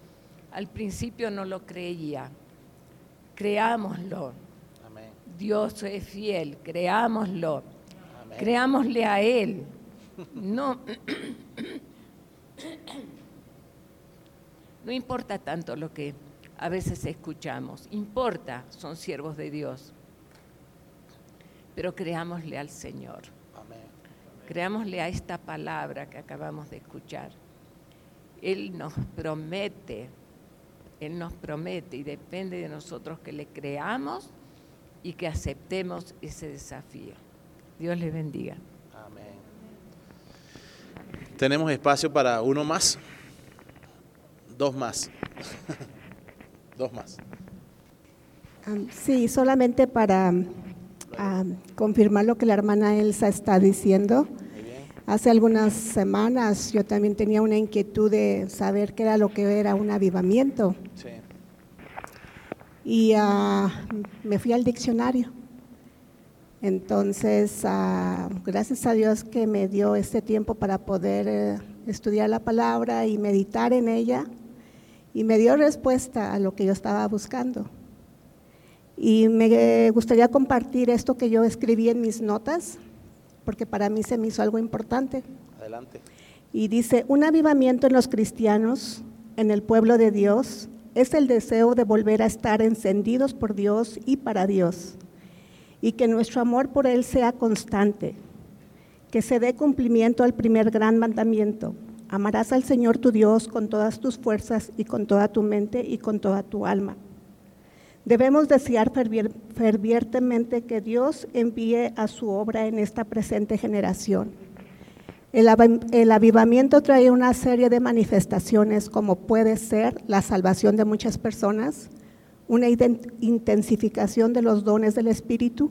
[SPEAKER 4] al principio no lo creía, creámoslo. Dios es fiel, creámoslo, creámosle a Él. No, no importa tanto lo que a veces escuchamos, importa, son siervos de Dios. Pero creámosle al Señor. Creámosle a esta palabra que acabamos de escuchar. Él nos promete, Él nos promete y depende de nosotros que le creamos y que aceptemos ese desafío. Dios les bendiga. Amén.
[SPEAKER 1] Tenemos espacio para uno más, dos más, dos más.
[SPEAKER 5] Sí, solamente para confirmar lo que la hermana Elsa está diciendo. Hace algunas semanas yo también tenía una inquietud de saber qué era lo que era un avivamiento. Y ah, me fui al diccionario. Entonces, ah, gracias a Dios que me dio este tiempo para poder eh, estudiar la palabra y meditar en ella. Y me dio respuesta a lo que yo estaba buscando. Y me gustaría compartir esto que yo escribí en mis notas porque para mí se me hizo algo importante.
[SPEAKER 1] Adelante.
[SPEAKER 5] Y dice, un avivamiento en los cristianos, en el pueblo de Dios, es el deseo de volver a estar encendidos por Dios y para Dios, y que nuestro amor por Él sea constante, que se dé cumplimiento al primer gran mandamiento. Amarás al Señor tu Dios con todas tus fuerzas y con toda tu mente y con toda tu alma Debemos desear fervientemente que Dios envíe a su obra en esta presente generación. El, avivamiento trae una serie de manifestaciones como puede ser la salvación de muchas personas, una intensificación de los dones del Espíritu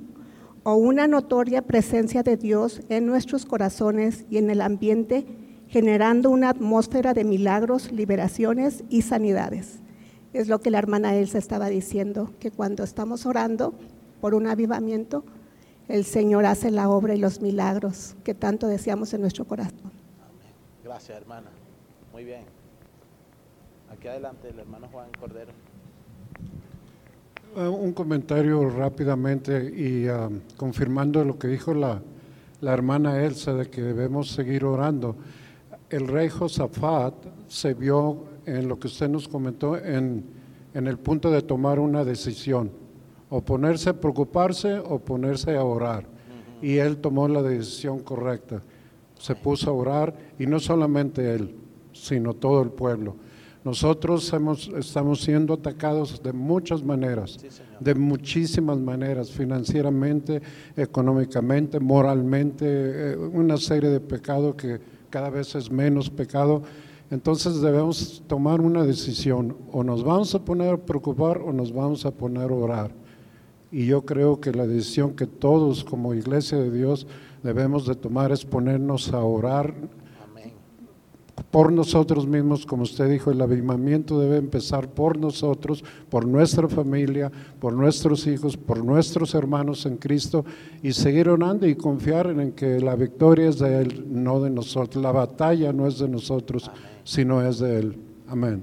[SPEAKER 5] o una notoria presencia de Dios en nuestros corazones y en el ambiente, generando una atmósfera de milagros, liberaciones y sanidades. Es lo que la hermana Elsa estaba diciendo, que cuando estamos orando por un avivamiento, el Señor hace la obra y los milagros que tanto deseamos en nuestro corazón.
[SPEAKER 1] Gracias, hermana. Muy bien. Aquí adelante el hermano Juan Cordero.
[SPEAKER 6] Eh, un comentario rápidamente y ah, confirmando lo que dijo la, la hermana Elsa de que debemos seguir orando. El rey Josafat se vio en lo que usted nos comentó, en, el punto de tomar una decisión, o ponerse a preocuparse o ponerse a orar. Y él tomó la decisión correcta. Se puso a orar y no solamente él, sino todo el pueblo. Nosotros hemos, estamos siendo atacados de muchas maneras, de muchísimas maneras, financieramente, económicamente, moralmente, eh, una serie de pecados que cada vez es menos pecado, entonces debemos tomar una decisión, o nos vamos a poner a preocupar o nos vamos a poner a orar. Y yo creo que la decisión que todos como iglesia de Dios debemos de tomar es ponernos a orar por nosotros mismos, como usted dijo, el avivamiento debe empezar por nosotros, por nuestra familia, por nuestros hijos, por nuestros hermanos en Cristo y seguir orando y confiar en que la victoria es de Él, no de nosotros. La batalla no es de nosotros, sino es de Él. Amén.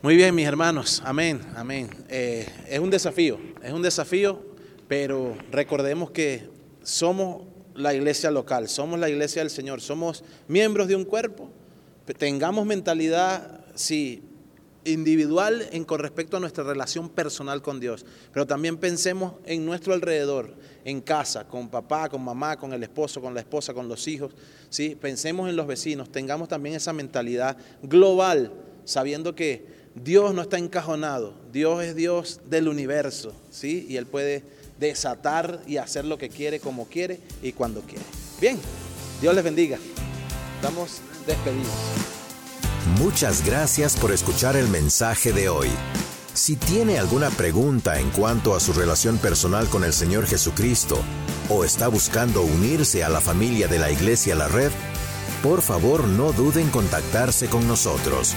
[SPEAKER 1] Muy bien, mis hermanos. Amén, amén. Eh, es un desafío, es un desafío, pero recordemos que somos la iglesia local, somos la iglesia del Señor, somos miembros de un cuerpo. Tengamos mentalidad, sí, individual en con respecto a nuestra relación personal con Dios, pero también pensemos en nuestro alrededor, en casa, con papá, con mamá, con el esposo, con la esposa, con los hijos, ¿sí? Pensemos en los vecinos, tengamos también esa mentalidad global, sabiendo que Dios no está encajonado, Dios es Dios del universo, ¿sí? Y Él puede desatar y hacer lo que quiere, como quiere y cuando quiere. Bien, Dios les bendiga. Estamos despedidos.
[SPEAKER 7] Muchas gracias por escuchar el mensaje de hoy. Si tiene alguna pregunta en cuanto a su relación personal con el Señor Jesucristo o está buscando unirse a la familia de la Iglesia La Red, por favor no duden en contactarse con nosotros.